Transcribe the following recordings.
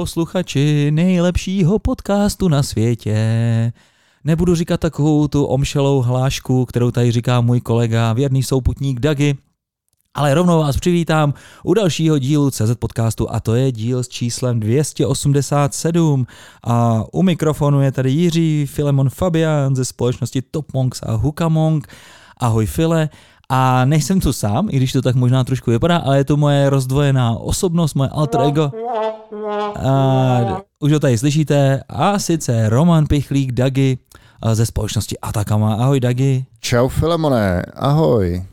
posluchači nejlepšího podcastu na světě. Nebudu říkat takovou tu omšelou hlášku, kterou tady říká můj kolega, věrný souputník Dagi, ale rovnou vás přivítám u dalšího dílu CZ podcastu a to je díl s číslem 287 a u mikrofonu je tady Jiří Filemon Fabian ze společnosti Top Monks a Hukamong. Ahoj File a nejsem tu sám, i když to tak možná trošku vypadá, ale je to moje rozdvojená osobnost, moje alter ego. A už ho tady slyšíte a sice Roman Pichlík Dagi ze společnosti Atakama. Ahoj Dagi. Čau Filemone, ahoj.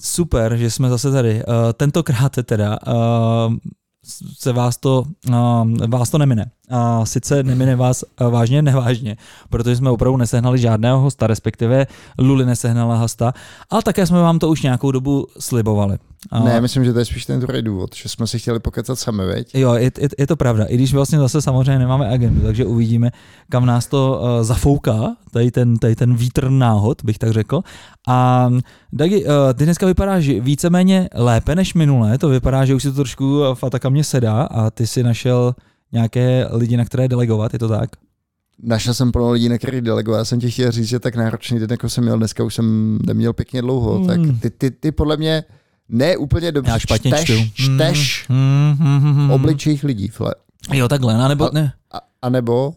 Super, že jsme zase tady. Uh, tentokrát teda uh, se vás to, uh, vás to nemine. A sice nemine vás vážně, nevážně, protože jsme opravdu nesehnali žádného hosta, respektive Luli nesehnala hosta, ale také jsme vám to už nějakou dobu slibovali. Uh, ne, myslím, že to je spíš ten druhý důvod, že jsme si chtěli pokecat sami, veď? Jo, je, je, je to pravda, i když vlastně zase samozřejmě nemáme agendu, takže uvidíme, kam nás to uh, zafouká, tady ten, tady ten vítr náhod, bych tak řekl. A Dagi, uh, ty dneska vypadáš víceméně lépe než minulé, to vypadá, že už si to trošku v Atakamě sedá a ty si našel nějaké lidi, na které delegovat, je to tak? Našel jsem plno lidí, na který delegovat. Já jsem ti chtěl říct, že tak náročný den, jako jsem měl dneska, už jsem neměl pěkně dlouho. Mm. Tak ty, ty, ty, podle mě ne úplně dobře Já špatně čteš, čtu. čteš Mm, mm, mm, mm. obličejích lidí. Fle. Jo, takhle, a nebo, ne, A, a nebo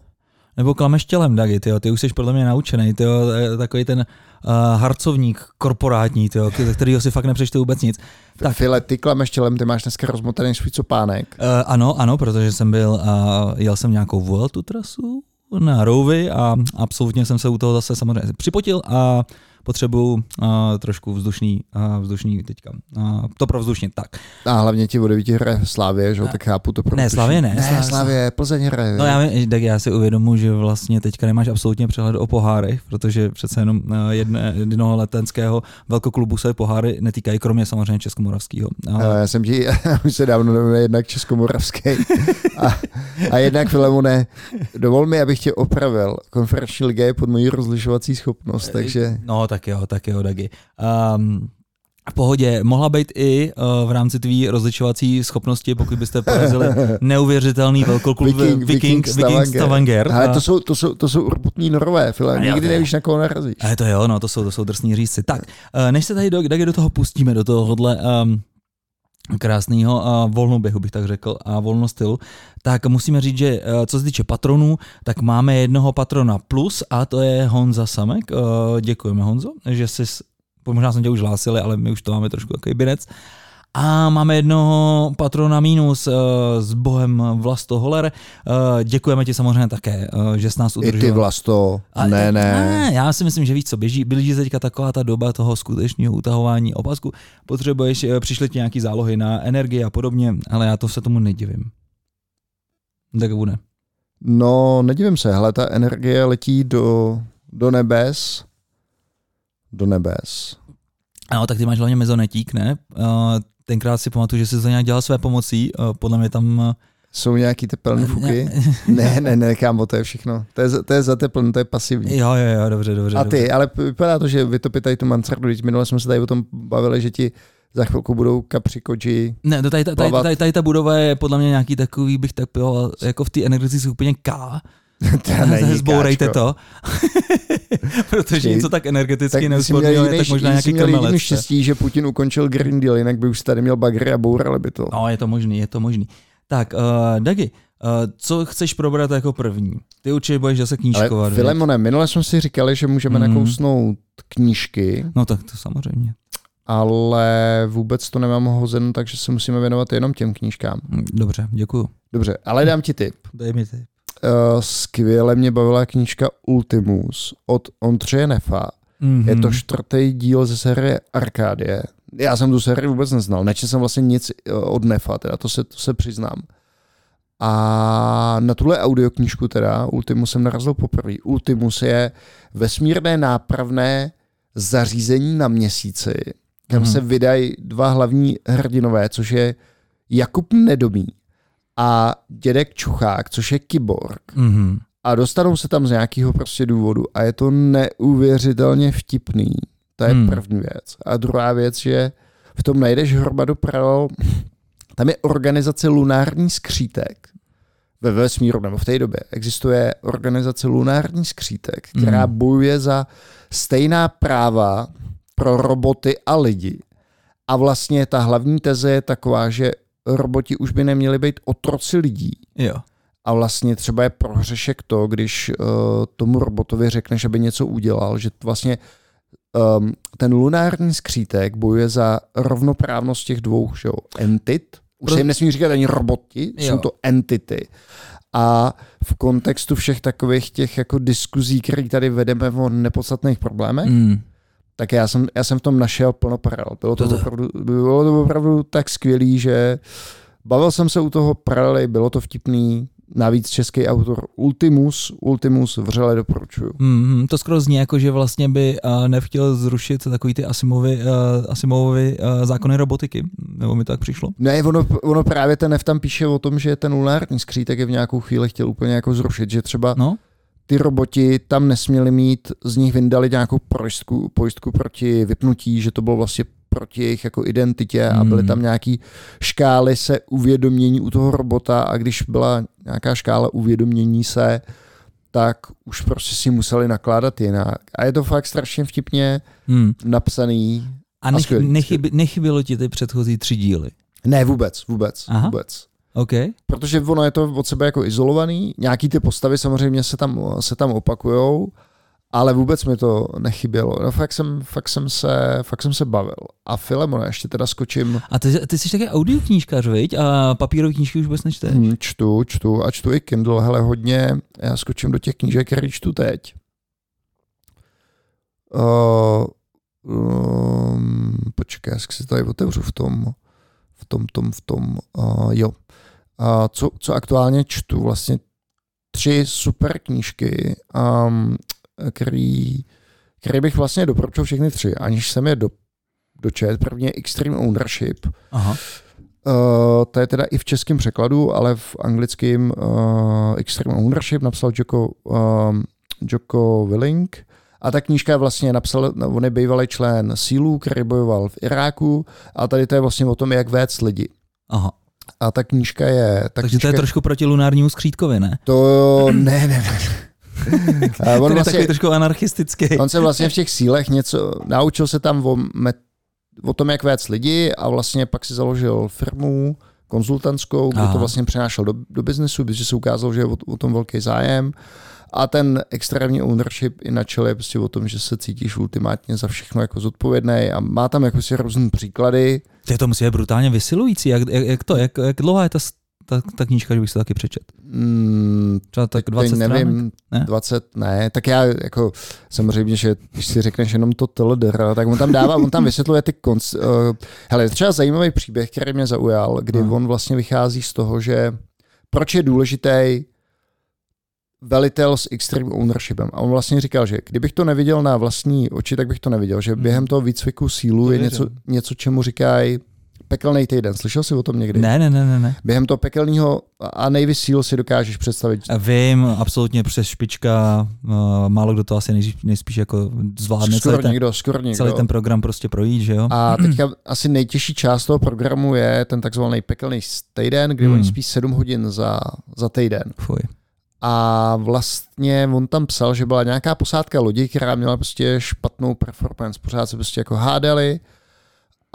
nebo klameš tělem, Dagi, tyjo, ty už jsi podle mě naučený, tyjo, takový ten uh, harcovník korporátní, tyjo, ze kterého si fakt nepřečte vůbec nic. tak. File, ty klameš tělem, ty máš dneska rozmotaný švicopánek. Uh, ano, ano, protože jsem byl, uh, jel jsem nějakou Vueltu trasu na Rouvy a absolutně jsem se u toho zase samozřejmě připotil a potřebuju uh, trošku vzdušný, uh, vzdušný teďka. Uh, to pro vzdušně, tak. A hlavně ti ti hraje Slávě, že jo, tak chápu to pro Ne, Slávě ne. Ne, Slávě, Plzeň hraje. No já, tak já si uvědomuji, že vlastně teďka nemáš absolutně přehled o pohárech, protože přece jenom jedne, jednoho letenského velkoklubu se poháry netýkají, kromě samozřejmě Českomoravského. Ale... Já jsem ti, už se dávno nevím, jednak Českomoravský a, a jednak Filemone, dovol mi, abych tě opravil. Konferenční liga je pod mojí rozlišovací schopnost, takže... No, tak jo, tak jo, Dagi. Um, v pohodě, mohla být i uh, v rámci tvý rozličovací schopnosti, pokud byste porazili neuvěřitelný velkoklub Viking, Viking, Viking Stavanger. Ale to jsou, to jsou, to jsou urputní norové, File, nikdy nevíš, na koho narazíš. Ale to jo, no, to jsou, to jsou drsní řízci. Tak, uh, než se tady do, Dagi do toho pustíme, do tohohle um, krásného uh, volnoběhu, bych tak řekl, a volnostylu, tak musíme říct, že uh, co se týče patronů, tak máme jednoho patrona plus a to je Honza Samek. Uh, děkujeme Honzo, že jsi, možná jsem tě už hlásili, ale my už to máme trošku takový binec. A máme jednoho patrona mínus uh, s bohem Vlasto Holer. Uh, děkujeme ti samozřejmě také, uh, že jsi nás udržel. I ty Vlasto, A, ne, ne. ne. Já si myslím, že víc co běží. Běží teďka taková ta doba toho skutečného utahování opasku. Potřebuješ, přišly ti nějaký zálohy na energii a podobně, ale já to se tomu nedivím. Tak bude. No, nedivím se, hele, ta energie letí do, do nebes. Do nebes. Ano, tak ty máš hlavně mezonetík, ne? Uh, tenkrát si pamatuju, že jsi to nějak dělal své pomocí, uh, podle mě tam... Uh, Jsou nějaký teplné fuky? ne, ne, ne, kámo, to je všechno. To je, to je zateplné, to je pasivní. Jo, jo, jo, dobře, dobře. A ty, dobře. ale vypadá to, že vytopí tady tu mansardu, když minule jsme se tady o tom bavili, že ti za chvilku budou kapři koji. Ne, to tady, tady, tady, tady, tady, ta budova je podle mě nějaký takový, bych tak byl, jako v té energetické skupině K. Zbourejte to. Protože něco tak energeticky Tak neúsporného je tak možná nějaký krmelec. štěstí, že Putin ukončil Green Deal, jinak by už tady měl bagry a bourali by to. No, je to možný, je to možný. Tak, uh, Dagi, uh, co chceš probrat jako první? Ty určitě budeš zase knížkovat. Ale? Filemone, minule jsme si říkali, že můžeme Mhm. nakousnout knížky, No tak to samozřejmě. ale vůbec to nemám hozeno, takže se musíme věnovat jenom těm knížkám. Dobře, děkuju. Dobře, ale dám ti tip. Dej mi ty. Uh, skvěle mě bavila knížka Ultimus od Ondřeje Nefa. Mm-hmm. Je to čtvrtý díl ze série Arkádie. Já jsem tu sérii vůbec neznal. Nečetl jsem vlastně nic eh, od Nefa, teda to se, to se přiznám. A na tuhle audioknížku teda Ultimus jsem narazil poprvé. Ultimus je vesmírné nápravné zařízení na měsíci, kam Mhm. se vydají dva hlavní hrdinové, což je Jakub Nedomí a dědek Čuchák, což je kyborg. Mm-hmm. A dostanou se tam z nějakého prostě důvodu a je to neuvěřitelně vtipný. To je Hmm. první věc. A druhá věc, že v tom najdeš hromadu paralel tam je organizace Lunární skřítek ve vesmíru, nebo v té době existuje organizace Lunární skřítek, která Mhm. bojuje za stejná práva pro roboty a lidi. A vlastně ta hlavní teze je taková, že roboti už by neměli být otroci lidí. Jo. A vlastně třeba je prohřešek to, když uh, tomu robotovi řekneš, aby něco udělal, že vlastně um, ten lunární skřítek bojuje za rovnoprávnost těch dvou že jo, entit. Už Pro- se jim nesmí říkat ani roboti, Jo. jsou to entity. A v kontextu všech takových těch jako diskuzí, které tady vedeme o nepodstatných problémech, Mm. Tak já jsem, já jsem v tom našel plno paralel. Bylo to, opravdu, bylo to opravdu tak skvělý, že bavil jsem se u toho paralely, bylo to vtipný, navíc český autor Ultimus, Ultimus vřele doporučuju. Mm, to skoro zní jako, že vlastně by uh, nevchtěl zrušit takový ty Asimovy, uh, Asimovy uh, zákony robotiky. Nebo mi to tak přišlo? Ne, ono, ono právě ten F tam píše o tom, že ten lunární skřítek je v nějakou chvíli chtěl úplně jako zrušit, že třeba No, ty roboti tam nesměli mít, z nich vyndali nějakou pojistku, pojistku proti vypnutí, že to bylo vlastně proti jejich jako identitě a Hmm. byly tam nějaký škály se uvědomění u toho robota a když byla nějaká škála uvědomění se, tak už prostě si museli nakládat jinak. A je to fakt strašně vtipně mm. napsaný. A nech, skvělý, nechyb, nechybilo ti ty předchozí tři díly. Ne, vůbec, vůbec, Aha. vůbec. OK? Protože ono je to od sebe jako izolovaný, nějaký ty postavy samozřejmě se tam, se tam opakujou, ale vůbec mi to nechybělo. No, fakt, jsem, fakt, jsem se, fakt jsem se bavil. A Filemona, ještě teda skočím, A ty, ty jsi také audioknížkař, viď? A papírové knížky už vůbec nečteš. hm, čtu, čtu a čtu i Kindle, hele hodně, já skočím do těch knížek, které čtu teď. Uh, um, počkej, já si tady otevřu v tom, tom, tom, v tom, uh, jo. A co, co aktuálně čtu, vlastně tři super knížky, um, který, který bych vlastně doporučil všechny tři, aniž jsem je do, dočet. První je Extreme Ownership, Aha. Uh, to je teda i v českém překladu, ale v anglickém uh, Extreme Ownership napsal Joko, um, Joko Willing. A ta knížka vlastně napsal, on je bývalý člen sílů, který bojoval v Iráku a tady to je vlastně o tom, jak vést lidi. Aha. A ta knížka je... Ta Takže to knížka, je trošku proti lunárnímu skřítkovi, ne? To ne, ne, ne. A On on, je vlastně, takový trošku anarchistický. on se vlastně v těch sílech něco, naučil se tam o, met, o tom, jak vést lidi a vlastně pak si založil firmu konzultantskou, kde Aha. to vlastně přenášel do, do biznesu, protože se ukázalo, že je o, o tom velký zájem. A ten extrémní ownership i na čele je prostě o tom, že se cítíš ultimátně za všechno jako zodpovědný a má tam jako si různé příklady. To, to musí být brutálně vysilující. Jak, jak, jak to, jak, jak dlouhá je ta, ta, ta knížka, že bych se taky přečet? Mm, Třeba tak teď 20 nevím, stránek? Ne? 20, ne, tak já jako samozřejmě, že když si řekneš jenom to TLDR, tak on tam dává, on tam vysvětluje ty konc... Uh, hele, třeba zajímavý příběh, který mě zaujal, kdy No. on vlastně vychází z toho, že proč je důležitý velitel s extreme ownershipem. A on vlastně říkal, že kdybych to neviděl na vlastní oči, tak bych to neviděl, že během toho výcviku sílu To je něco, něco, čemu říkají pekelný týden. Slyšel jsi o tom někdy? Ne, ne, ne, ne, ne. Během toho pekelného a Navy SEAL si dokážeš představit Vím, absolutně přes špička, uh, málo kdo to asi nejspíš, nejspíš jako zvládne skoro celý ten, někdo, skoro někdo. celý ten program prostě projít, že jo? A teďka asi nejtěžší část toho programu je ten takzvaný pekelný týden, kdy Hmm. oni spí 7 hodin za, za týden. Fuj. A vlastně on tam psal, že byla nějaká posádka lodi, která měla prostě špatnou performance, pořád se prostě jako hádali.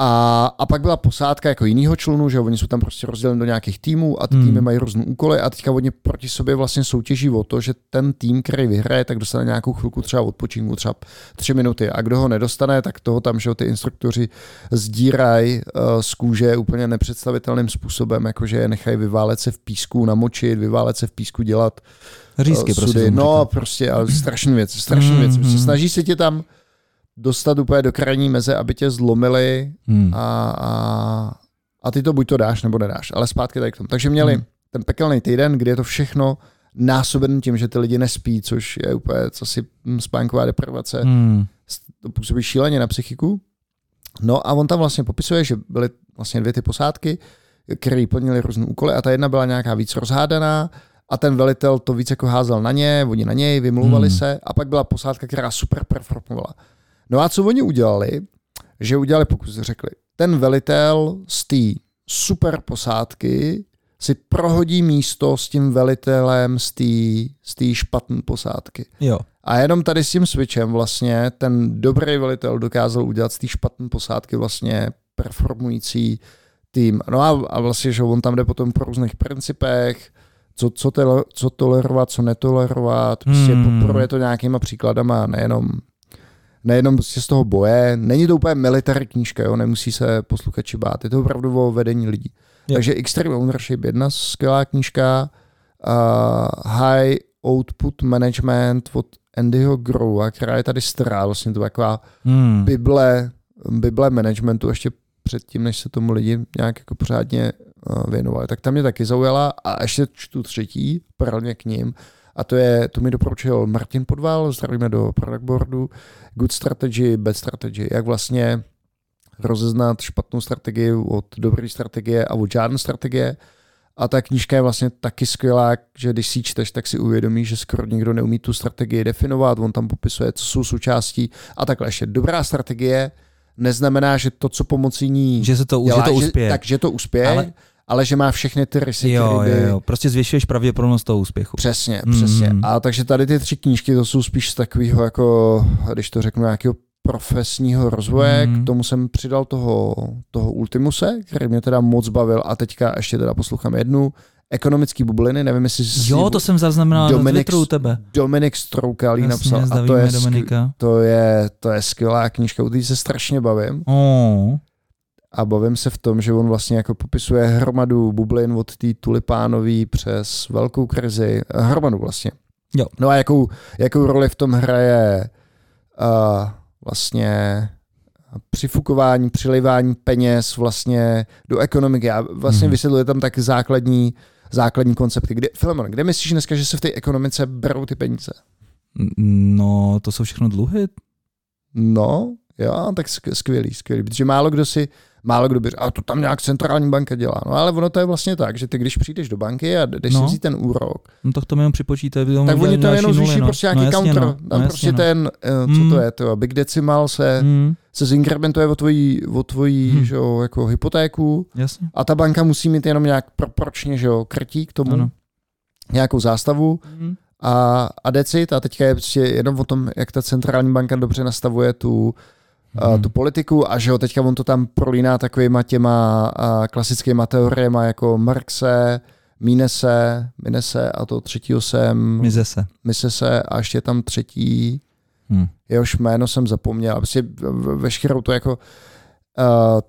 A, a pak byla posádka jako jinýho člunu, že oni jsou tam prostě rozděleni do nějakých týmů a ty Hmm. týmy mají různé úkoly a teďka oni proti sobě vlastně soutěží o to, že ten tým, který vyhraje, tak dostane nějakou chvilku třeba odpočinku, třeba tři minuty a kdo ho nedostane, tak toho tam, že ty instruktoři zdírají uh, z kůže úplně nepředstavitelným způsobem, jakože je nechají vyválet se v písku, namočit, vyválet se v písku, dělat Řízky eh, prostě. No, prostě, ale strašný věc, strašný věc. Prostě mm. snaží se tě tam dostat úplně do krajní meze, aby tě zlomili Hmm. a, a, a ty to buď to dáš, nebo nedáš. Ale zpátky tady k tomu. Takže měli Hmm. ten pekelný týden, kdy je to všechno násoben tím, že ty lidi nespí, což je úplně asi hm, spánková deprivace. Hmm. To působí šíleně na psychiku. No a on tam vlastně popisuje, že byly vlastně dvě ty posádky, které plnily různé úkoly a ta jedna byla nějaká víc rozhádaná a ten velitel to víc jako házel na ně, oni na něj, vymlouvali Hmm. se a pak byla posádka, která super performovala. No a co oni udělali? Že udělali pokus, řekli, ten velitel z té super posádky si prohodí místo s tím velitelem z té z špatné posádky. Jo. A jenom tady s tím switchem vlastně ten dobrý velitel dokázal udělat z té špatné posádky vlastně performující tým. No a, a vlastně, že on tam jde potom po různých principech, co, co, tele, co tolerovat, co netolerovat, prostě Hmm. hmm. to nějakýma příkladama, nejenom nejenom prostě z toho boje. Není to úplně military knížka, jo? nemusí se posluchači bát. Je to opravdu o vedení lidí. Jo. Takže Extreme Ownership, jedna skvělá knížka, uh, High Output Management od Andyho Growa, která je tady stará, vlastně to je taková Hmm. bible, bible managementu ještě předtím, než se tomu lidi nějak jako pořádně uh, věnovali. Tak tam mě taky zaujala a ještě čtu třetí, paralelně k ním, a to je, to mi doporučil Martin Podval, zdravíme do product boardu, Good Strategy, Bad Strategy, jak vlastně rozeznat špatnou strategii od dobré strategie a od žádné strategie. A ta knížka je vlastně taky skvělá, že když si ji čteš, tak si uvědomíš, že skoro nikdo neumí tu strategii definovat, on tam popisuje, co jsou součástí a takhle ještě. Dobrá strategie neznamená, že to, co pomocí ní Že se to, dělá, že to uspěje. Že, takže to uspěje, Ale- ale, že má všechny ty rysy, jo, které jo, jo. Prostě zvětšuješ pravděpodobnost toho úspěchu. Přesně, Mm. přesně. A takže tady ty tři knížky, to jsou spíš z takového, jako, když to řeknu, nějakého profesního rozvoje. Mm. K tomu jsem přidal toho, toho Ultimuse, který mě teda moc bavil a teďka ještě teda poslouchám jednu. Ekonomický bubliny, nevím, jestli si Jo, to jsem zaznamenal na Dominik- Twitteru u tebe. Dominik Stroukalý Jasně, napsal a to je, Dominika. to, je, to je skvělá knížka, u té se strašně bavím Oh. A bavím se v tom, že on vlastně jako popisuje hromadu bublin od té tulipánový přes velkou krizi, hromadu vlastně. Jo. No a jakou, jakou roli v tom hraje uh, vlastně přifukování, přilivání peněz vlastně do ekonomiky a vlastně hmm. vysvětluje tam tak základní, základní koncepty. Kde, Filemon, kde myslíš dneska, že se v té ekonomice berou ty peníze? No, to jsou všechno dluhy. No, jo, tak sk- skvělý, skvělý, protože málo kdo si, málo kdo by řekl, a to tam nějak centrální banka dělá. No ale ono to je vlastně tak, že ty když přijdeš do banky a jdeš No. si vzít ten úrok, No tak to mi jenom připočítají. by tak oni to jenom zvýší no. prostě nějaký no, jasně, counter. No, Tam no, prostě jasně, ten, eh, co Mm. to je, to Big Decimal se, no. Hmm, se zinkrementuje o tvojí, o tvojí Hm. že jo, jako hypotéku jasně. a ta banka musí mít jenom nějak proporčně, že jo, krtí k tomu Ano. nějakou zástavu Hmm. a, a decit a teďka je prostě jenom o tom, jak ta centrální banka dobře nastavuje tu, Hmm. tu politiku a že jo, teďka on to tam prolíná takovýma těma uh, klasickýma teoriema jako Marxe, Minese, Minese a to třetího jsem Mize se. Misese a ještě tam třetí, Hmm. jehož jméno jsem zapomněl. A prostě veškerou to jako uh,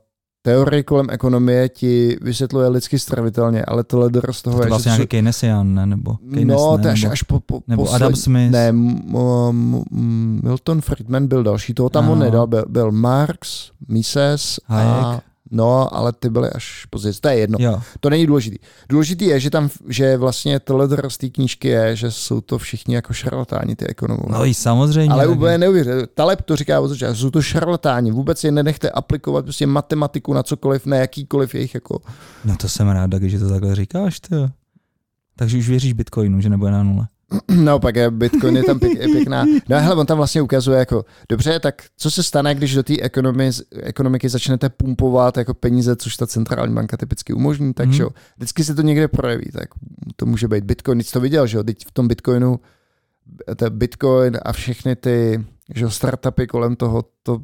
teorie kolem ekonomie ti vysvětluje lidsky stravitelně, ale tohle z toho To je, je vlastně nějaký Keynesian, ne? Nebo Keynes, no, ne? to až, nebo, až po, po nebo posled- Adam Smith. Ne, m- m- m- Milton Friedman byl další, toho tam on Ano. nedal, byl, byl Marx, Mises a Hayek. No, ale ty byly až později, to je jedno, Jo. to není důležitý. Důležitý je, že tam, že vlastně tohle z té knížky je, že jsou to všichni jako šarlatáni, ty ekonomové. No i samozřejmě. ale úplně neuvěřil. Taleb to říká od začátku, jsou to šarlatáni, vůbec je nenechte aplikovat prostě matematiku na cokoliv, na jakýkoliv jejich jako No to jsem rád, že to takhle říkáš, ty. Takže už věříš Bitcoinu, že nebude na nule. Naopak, je Bitcoin je tam pěk, pěkná. No hele, on tam vlastně ukazuje jako, dobře, tak co se stane, když do té ekonomi- ekonomiky začnete pumpovat jako peníze, což ta centrální banka typicky umožní, takže Mhm. jo, vždycky se to někde projeví, tak to může být Bitcoin, nic to viděl, že jo, teď v tom Bitcoinu, to Bitcoin a všechny ty že jo, startupy kolem toho, to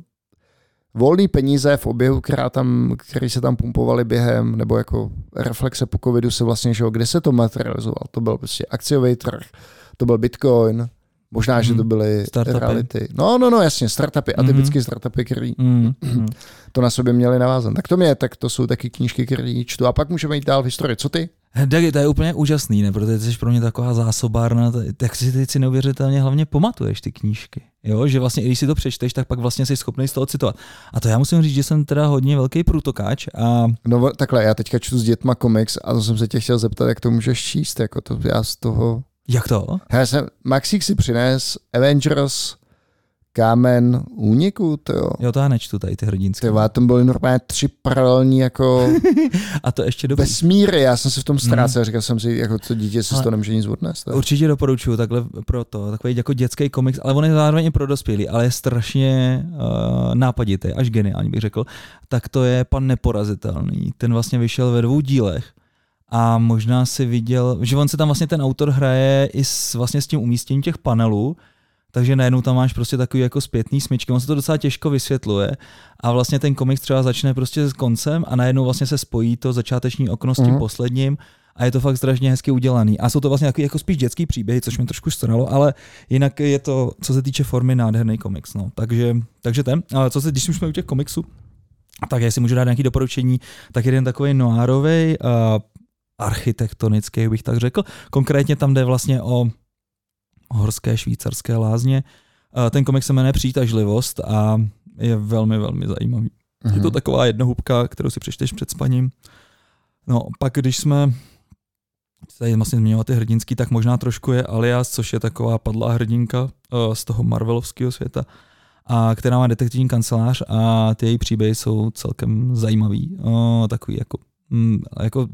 volný peníze v oběhu, která tam, který se tam pumpovaly během, nebo jako reflexe po covidu se vlastně, že jo, kde se to materializoval? To byl prostě akciový trh, to byl Bitcoin, možná, že to byly Startupy. reality. No, no, no, jasně, startupy, Mhm. atypické startupy, který Mm. mm. to na sobě měli navázat. Tak to mě, tak to jsou taky knížky, které čtu. A pak můžeme jít dál v historii. Co ty? Dagi, to je úplně úžasný, ne? Protože ty jsi pro mě taková zásobárna, tak si teď si neuvěřitelně hlavně pamatuješ ty knížky. Jo, že vlastně, když si to přečteš, tak pak vlastně jsi schopný z toho citovat. A to já musím říct, že jsem teda hodně velký průtokáč a No takhle, já teďka čtu s dětma komiks a to jsem se tě chtěl zeptat, jak to můžeš číst, jako to já z toho... jak to? Já jsem, Maxík si přines Avengers kámen úniku, to jo. Jo, to já nečtu tady ty hrdinské. Ty vole, tam byly normálně tři paralelní jako A to ještě dobrý. vesmíry, já jsem se v tom ztrácel, říkal jsem si, jako to dítě si z Ale- toho nemůže nic odnést. Určitě doporučuju takhle pro to, takový jako dětský komiks, ale on je zároveň i pro dospělý, ale je strašně uh, nápaditý, až geniální bych řekl. Tak to je Pan neporazitelný. Ten vlastně vyšel ve dvou dílech a možná si viděl, že on se tam vlastně ten autor hraje i s, vlastně s tím umístěním těch panelů, takže najednou tam máš prostě takový jako zpětný smyčky, on se to docela těžko vysvětluje a vlastně ten komiks třeba začne prostě s koncem a najednou vlastně se spojí to začáteční okno s tím Mhm. posledním a je to fakt strašně hezky udělaný. A jsou to vlastně takový jako spíš dětský příběhy, což mě trošku stralo, ale jinak je to, co se týče formy, nádherný komiks. No. Takže, takže ten, ale co se, když jsme u těch komiksů, tak jestli můžu dát nějaké doporučení, tak jeden takový noárový, uh, architektonický bych tak řekl. Konkrétně tam jde vlastně o horské švýcarské lázně. Ten komik se jmenuje Přitažlivost a je velmi, velmi zajímavý. Je to Mhm. taková jednohubka, kterou si přečteš před spaním. No, pak když jsme tady vlastně zmiňovat ty hrdinský, tak možná trošku je Alias, což je taková padlá hrdinka uh, z toho Marvelovského světa, a která má detektivní kancelář a ty její příběhy jsou celkem zajímavý. Uh, takový jako, mm, jako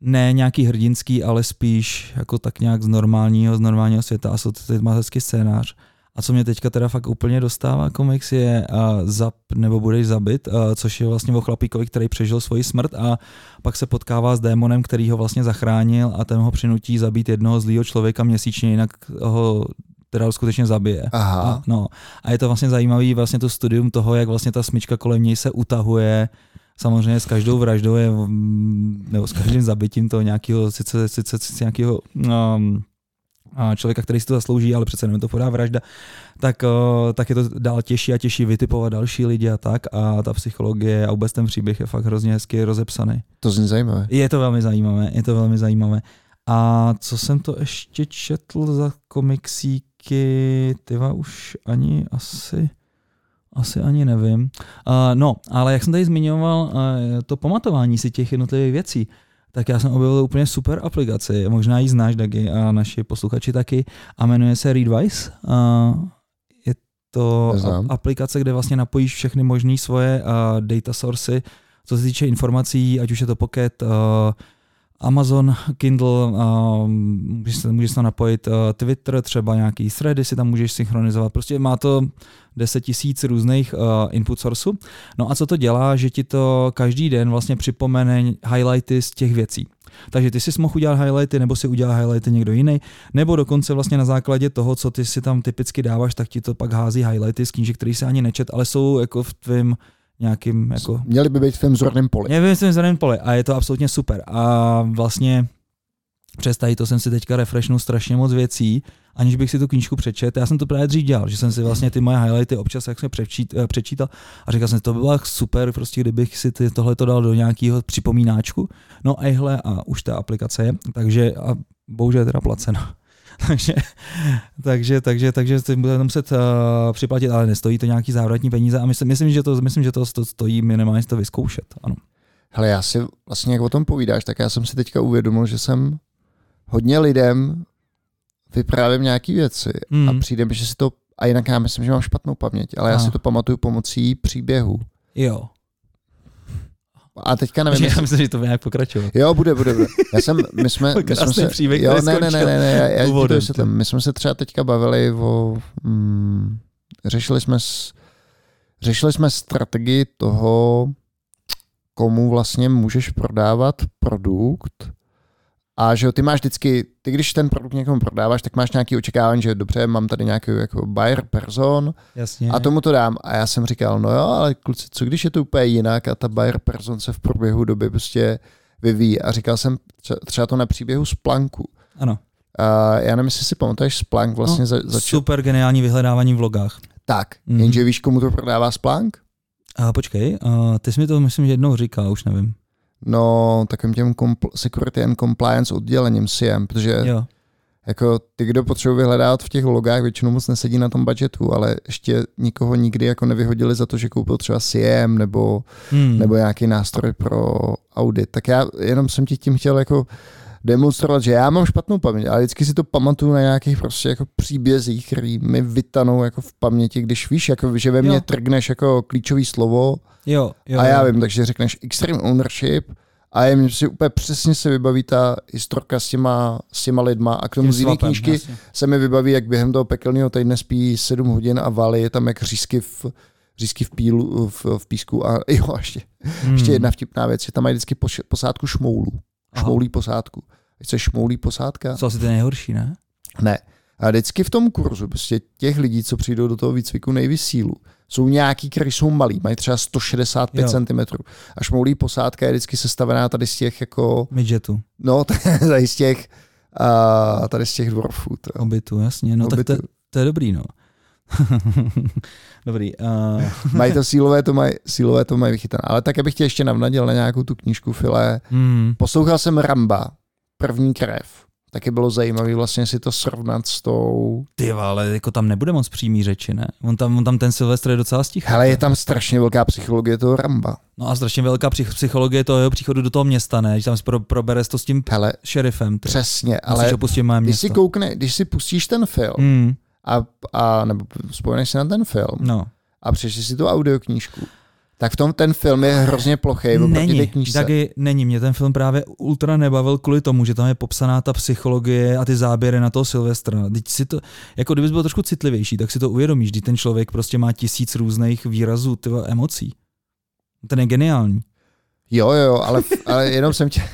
ne nějaký hrdinský, ale spíš jako tak nějak z normálního, z normálního světa a hezký scénář. A co mě teďka teda fakt úplně dostává komiks je uh, Zap nebo budeš zabit, uh, což je vlastně o chlapíkovi, který přežil svoji smrt a pak se potkává s démonem, který ho vlastně zachránil a ten ho přinutí zabít jednoho zlýho člověka měsíčně, jinak ho teda skutečně zabije. Aha. A, no. a je to vlastně zajímavý vlastně to studium toho, jak vlastně ta smyčka kolem něj se utahuje, samozřejmě s každou vraždou je, mm, nebo s každým zabitím toho nějakého, sice, sice, sice nějakého um, člověka, který si to zaslouží, ale přece jenom to podá vražda, tak, uh, tak je to dál těžší a těžší vytipovat další lidi a tak a ta psychologie a vůbec ten příběh je fakt hrozně hezky rozepsaný. To zní zajímavé. Je to velmi zajímavé, je to velmi zajímavé. A co jsem to ještě četl za komiksíky, tyva už ani asi, asi ani nevím. Uh, no, ale jak jsem tady zmiňoval, uh, to pamatování si těch jednotlivých věcí, tak já jsem objevil úplně super aplikaci, možná ji znáš, Dagi, a naši posluchači taky, a jmenuje se Readwise. Uh, je to Neznám. aplikace, kde vlastně napojíš všechny možné svoje uh, data sources, co se týče informací, ať už je to Pocket, uh, Amazon, Kindle, uh, můžeš, můžeš se tam napojit uh, Twitter, třeba nějaký thready si tam můžeš synchronizovat. Prostě má to 10 tisíc různých uh, input sourceů. No a co to dělá, že ti to každý den vlastně připomene highlighty z těch věcí. Takže ty si mohl udělat highlighty, nebo si udělal highlighty někdo jiný, nebo dokonce vlastně na základě toho, co ty si tam typicky dáváš, tak ti to pak hází highlighty z knížek, který se ani nečet, ale jsou jako v tvém nějakým jako Měli by být v tom zorném poli. já vím, jsem v pole a je to absolutně super. A vlastně přes tady to jsem si teďka refreshnul strašně moc věcí, aniž bych si tu knížku přečet. Já jsem to právě dřív dělal, že jsem si vlastně ty moje highlighty občas jak jsem přečít, eh, přečítal a říkal jsem, to by bylo super, prostě kdybych si ty, tohle to dal do nějakého připomínáčku. No a hle, a už ta aplikace je, takže a bohužel je teda placena. takže, takže, takže, takže si budeme muset uh, připlatit, ale nestojí to nějaký závratní peníze a myslím, myslím, že to, myslím, že to sto- stojí minimálně to vyzkoušet. Ano. Hele, já si vlastně, jak o tom povídáš, tak já jsem si teďka uvědomil, že jsem hodně lidem vyprávím nějaký věci Mm. a přijde mi, že si to, a jinak já myslím, že mám špatnou paměť, ale já A. si to pamatuju pomocí příběhu. Jo. A teďka nevím, já myslím, že to bude nějak pokračovat. Jo, bude, bude, bude. Já jsem, my jsme, my jsme se, příběh, jo, ne, ne, ne, ne, ne, já, úvodem, vysvětlím. My jsme se třeba teďka bavili o, mm, řešili jsme s, řešili jsme strategii toho, komu vlastně můžeš prodávat produkt a že jo, ty máš vždycky, ty když ten produkt někomu prodáváš, tak máš nějaký očekávání, že dobře, mám tady nějaký jako buyer person Jasně. a tomu to dám. A já jsem říkal, no jo, ale kluci, co když je to úplně jinak a ta buyer person se v průběhu doby prostě vyvíjí. A říkal jsem tře- třeba to na příběhu Splanku. Ano. A já nevím, jestli si pamatuješ, Splank vlastně no, za, začal. Super geniální vyhledávání v logách. Tak, Mhm. jenže víš, komu to prodává Splank? A počkej, a ty jsi mi to myslím, že jednou říkal, už nevím. No, takovým těm compl- security and compliance oddělením SIEM, protože Jo. jako ty, kdo potřebují vyhledávat v těch logách, většinou moc nesedí na tom budgetu, ale ještě nikoho nikdy jako nevyhodili za to, že koupil třeba SIEM nebo Hmm. nebo nějaký nástroj pro audit. Tak já jenom jsem ti tím chtěl jako demonstrovat, že já mám špatnou paměť, ale vždycky si to pamatuju na nějakých prostě jako příbězích, který mi vytanou jako v paměti, když víš, jako, že ve mně Jo. trgneš jako klíčový slovo Jo, jo. a já jo. vím, takže řekneš extreme ownership a je mi si úplně přesně se vybaví ta historka s těma, s těma lidma a k tomu z jiné knížky jasně. se mi vybaví, jak během toho pekelného týdne spí 7 hodin a valí je tam jak řízky v, řízky v, pílu, v, v písku a jo, ještě, Hmm. ještě jedna vtipná věc, že tam mají vždycky posádku šmoulů. Šmoulí posádku. Je šmoulí posádka? Co asi to nejhorší, ne? Ne. A vždycky v tom kurzu, prostě těch lidí, co přijdou do toho výcviku nejvíc sílu, jsou nějaký, kteří jsou malí, mají třeba 165 Jo. cm. A šmoulí posádka je vždycky sestavená tady z těch jako, Midgetu, no tady z těch, a tady z těch dwarfů. To, obytu, jasně. No tak to, Obytu. to je dobrý, no. dobrý. Uh, Mají to sílové, to mají, sílové to mají vychytané. Ale tak bych tě ještě navnadil na nějakou tu knížku File. hmm. Poslouchal jsem Ramba, první krev. Taky bylo zajímavé vlastně si to srovnat s tou... Ty ale jako tam nebude moc přímý řeči, ne? On tam, on tam ten Silvestr je docela stichý. Hele, je tam strašně velká psychologie toho Ramba. No a strašně velká psych- psychologie toho jeho příchodu do toho města, ne? Že tam pro, probere to s tím Hele, šerifem. Ty. přesně, Ale ale opustit moje když město. si koukne, když si pustíš ten film Hmm. a, a nebo spojeneš si na ten film No. a přečteš si tu audioknížku, tak v tom ten film je hrozně plochý oproti té Není, knížce. taky není. Mě ten film právě ultra nebavil kvůli tomu, že tam je popsaná ta psychologie a ty záběry na toho Silvestra. Teď si to, jako kdybys byl trošku citlivější, tak si to uvědomíš, že ten člověk prostě má tisíc různých výrazů, tyva, emocí. Ten je geniální. Jo, jo, ale, ale jenom jsem tě...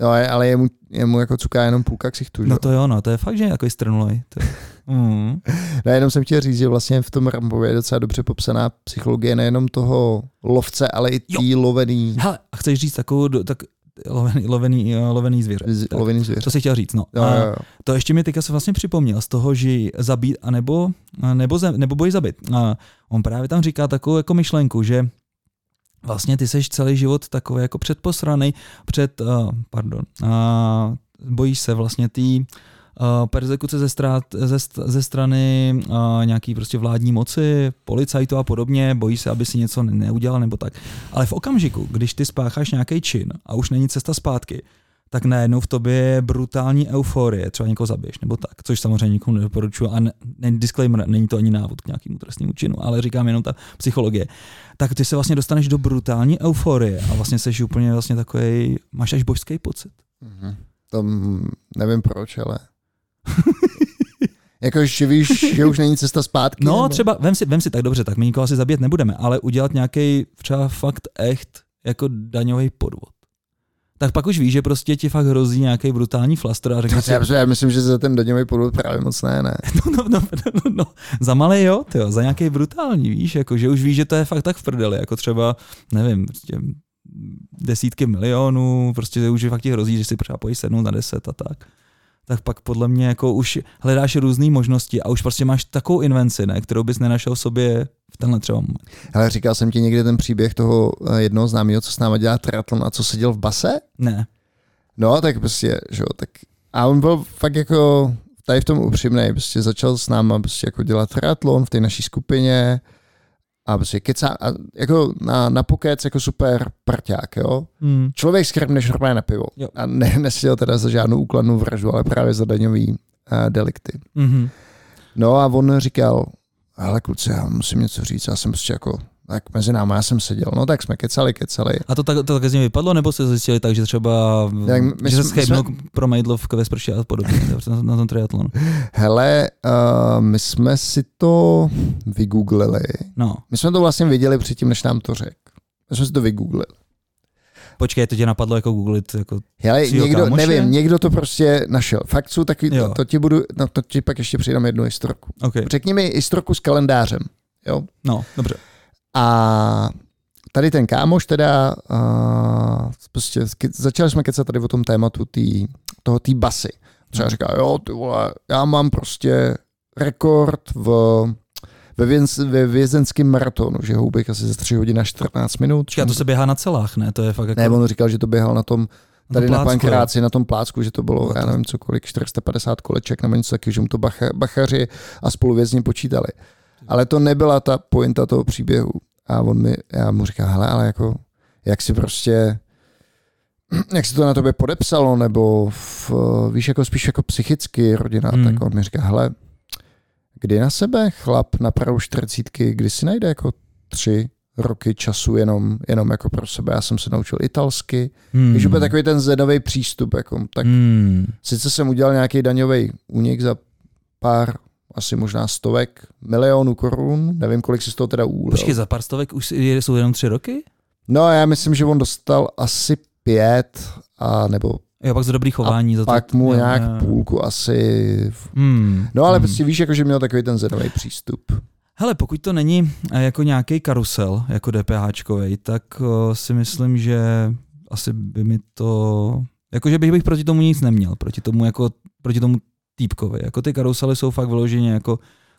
No, ale jemu, jemu jako cuká jenom půlka ksichtu? No to jo, no, to je fakt, že je takový strnulej. To je. Mm. No, jenom jsem chtěl říct, že vlastně v tom Rambově je docela dobře popsaná psychologie nejenom toho lovce, ale i tý lovený, Hele, a chceš říct takovou, tak lovený, lovený, eh, lovený zvěře. z- Tak, lovený zvěř. to si chtěl říct, no. Jo, jo, jo. To ještě mi teďka se vlastně připomněl z toho, že zabít a nebo, nebo, zem, nebo boj zabit. A on právě tam říká takovou jako myšlenku, že vlastně ty seš celý život takový jako předposraný před, uh, pardon, uh, bojíš se vlastně tý uh, persekuce ze, strát, ze, ze strany uh, nějaký prostě vládní moci, policajtu a podobně, bojíš se, aby si něco ne- neudělal nebo tak. Ale v okamžiku, když ty spácháš nějaký čin a už není cesta zpátky, tak najednou v tobě je brutální euforie, třeba někoho zabiješ nebo tak, což samozřejmě nikomu nedoporučuji a ne, ne, disclaimer, není to ani návod k nějakému trestnému činu, ale říkám jenom ta psychologie. Tak ty se vlastně dostaneš do brutální euforie a vlastně seš úplně vlastně takový, máš až božský pocit. Mhm. To nevím proč, ale... jako, že víš, že už není cesta zpátky? No nebo? třeba, vem si, vem si tak dobře, tak my nikoho asi zabít nebudeme, ale udělat nějaký třeba fakt echt jako daňový podvod. Tak pak už víš, že prostě ti fakt hrozí nějaký brutální flaster a řekneš si, Já, já myslím, že za ten daňový podvod právě moc ne, ne. No, no, no, no, no, za malý jo, tyjo, za nějaký brutální, víš, jako, že už víš, že to je fakt tak v prdeli, jako třeba, nevím, prostě desítky milionů, prostě už fakt ti hrozí, že si třeba pojíš sednout na deset a tak. Tak pak podle mě jako už hledáš různé možnosti a už prostě máš takovou invenci, ne, kterou bys nenašel v sobě v tenhle třeba moment. Ale říkal jsem ti někdy ten příběh toho eh, jednoho známého, co s náma dělá triatlon a co seděl v base? Ne. No, tak prostě, že jo, tak a on byl fakt jako tady v tom upřímný, prostě začal s náma prostě jako dělat triatlon v té naší skupině a prostě kecá, a jako na, na pokec jako super prťák, jo. Hmm. Člověk s kterým než normálně na pivo. Jo. A ne, neseděl teda za žádnou úkladnou vraždu, ale právě za daňový uh, delikty. Mm-hmm. No a on říkal, ale kluci, já musím něco říct, já jsem prostě jako, tak mezi náma, já jsem seděl, no tak jsme kecali, kecali. A to tak, to tak z něj vypadlo, nebo se zjistili tak, že třeba, Tak my že se jsme- my schejbnul pro majdlov ve sprše a podobně na, na tom triatlonu. Hele, uh, my jsme si to vygooglili. No, My jsme to vlastně viděli předtím, než nám to řekl. My jsme si to vygooglili. Počkej, to tě napadlo jako googlit, jako Hele, někdo, kámoše? nevím, někdo to prostě našel. Fakt jsou taky, Jo. to, to, ti budu, no, to ti pak ještě přidám jednu historku. OK, Řekni mi historku s kalendářem. Jo? no, dobře. A tady ten kámoš teda, uh, prostě začali jsme kecat tady o tom tématu tý, toho tý basy. Třeba říká, jo, ty vole, já mám prostě rekord v, ve, věz, ve vězenském maratonu, že houbek asi za 3 hodiny a 14 minut. Počkej, a to se běhá na celách, ne? To je fakt jako... Ne, on říkal, že to běhal na tom, na tady na plácku, Pankráci, na tom plácku, že to bylo, No já nevím co kolik, 450 koleček nebo něco taky, že mu to bacha, bachaři a spoluvězni počítali. Ale to nebyla ta pointa toho příběhu. A on mi, já mu říkám, hele, ale jako, jak si prostě, jak se to na tobě podepsalo, nebo v, víš, jako spíš jako psychicky rodina, hmm. tak on mi říká, hele, kdy na sebe chlap na pravou čtyřicítky, kdy si najde jako tři roky času jenom, jenom jako pro sebe. Já jsem se naučil italsky. Hmm. Když úplně takový ten zedový přístup, jako, tak Hmm. sice jsem udělal nějaký daňový únik za pár, asi možná stovek milionů korun, nevím, kolik si z toho teda úlil. Počkej, za pár stovek už jsou jenom tři roky? No já myslím, že on dostal asi pět, a nebo Jo, pak za dobrý chování. za to, pak mu jo, nějak jo. půlku asi. Hmm. No ale hmm. prostě víš, jako, že měl takový ten zedový přístup. Hele, pokud to není eh, jako nějaký karusel, jako DPHčkovej, tak o, si myslím, že asi by mi to... Jakože bych, bych proti tomu nic neměl, proti tomu jako, proti tomu týpkovi. Jako ty karusely jsou fakt vyloženě jako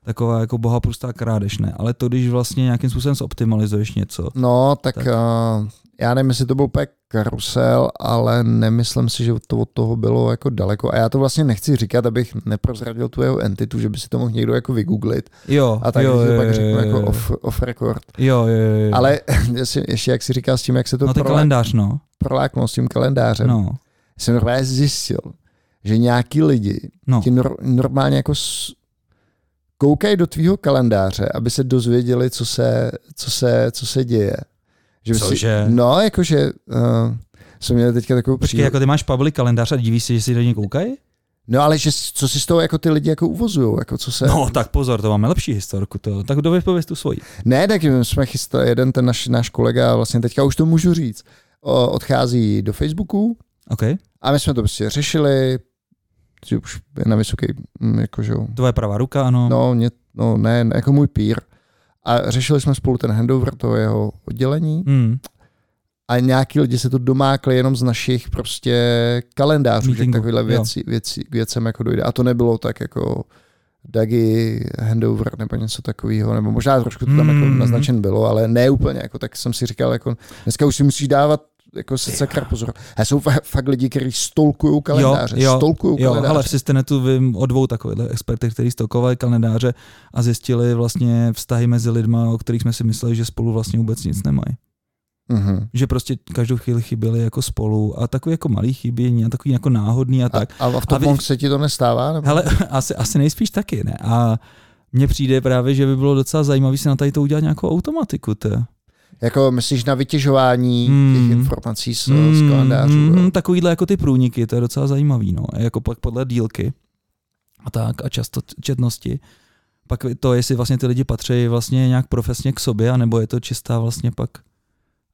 taková jako bohapustá krádež, ne? Ale to, když vlastně nějakým způsobem zoptimalizuješ něco. No, tak, Tak. Uh, já nevím, jestli to byl úplně karusel, ale nemyslím si, že to od toho bylo jako daleko. A já to vlastně nechci říkat, abych neprozradil tu jeho entitu, že by si to mohl někdo jako vygooglit. Jo, A tak jo, jo, pak řeknu jo, jako jo. off, off record. Jo, jo, jo, jo. Ale jestli, ještě jak si říkal s tím, jak se to no prolák- kalendář, no. proláklo s tím kalendářem, no. No, jsem normálně zjistil, že nějaký lidi no. ti nor- normálně jako s- koukají do tvýho kalendáře, aby se dozvěděli, co se, co se, co se děje. Že Cože? Si, no, jakože uh, jsme měli teďka takovou Počkej, jako ty máš public kalendář a divíš se, že si do něj koukají? No ale že, co si z toho jako ty lidi jako uvozujou, jako co se... No, tak pozor, to máme lepší historku. To. Tak kdo vypověz tu svoji. Ne, tak jsme chystali, jeden ten náš, náš kolega, vlastně teďka už to můžu říct, odchází do Facebooku OK, a my jsme to prostě řešili, že už je na vysoký, mm, jakože, tvoje pravá ruka, ano. no, mě, no ne, ne, jako můj pír. A řešili jsme spolu ten handover toho jeho oddělení Hmm. a nějaký lidi se to domákli jenom z našich prostě kalendářů, že Meetingu, k takovýhle jo. věci, věci, věcem jako dojde. A to nebylo tak jako Dagi handover nebo něco takového, nebo možná trošku to tam Mm. jako naznačen bylo, ale ne úplně, jako tak jsem si říkal, jako dneska už si musíš dávat jako se sakra pozor. A jsou fakt, lidi, kteří stolkují kalendáře, jo, stolkují Jo, kalendáře. ale v Systenetu vím o dvou takových expertech, kteří stokovali kalendáře a zjistili vlastně vztahy mezi lidma, o kterých jsme si mysleli, že spolu vlastně vůbec nic nemají. Mhm. Že prostě každou chvíli chyběli jako spolu a takový jako malý chybění a takový jako náhodný a tak. A, a v tom A vy- se ti to nestává? Nebo? Hele, asi, asi nejspíš taky, ne? A mně přijde právě, že by bylo docela zajímavé si na tady to udělat nějakou automatiku. To. Jako myslíš na vytěžování Hmm. těch informací z, z kalendářů? jo? mm, takovýhle jako ty průniky, to je docela zajímavý, no. Jako pak podle dílky a tak a často četnosti. Pak to, jestli vlastně ty lidi patří vlastně nějak profesně k sobě, anebo je to čistá vlastně pak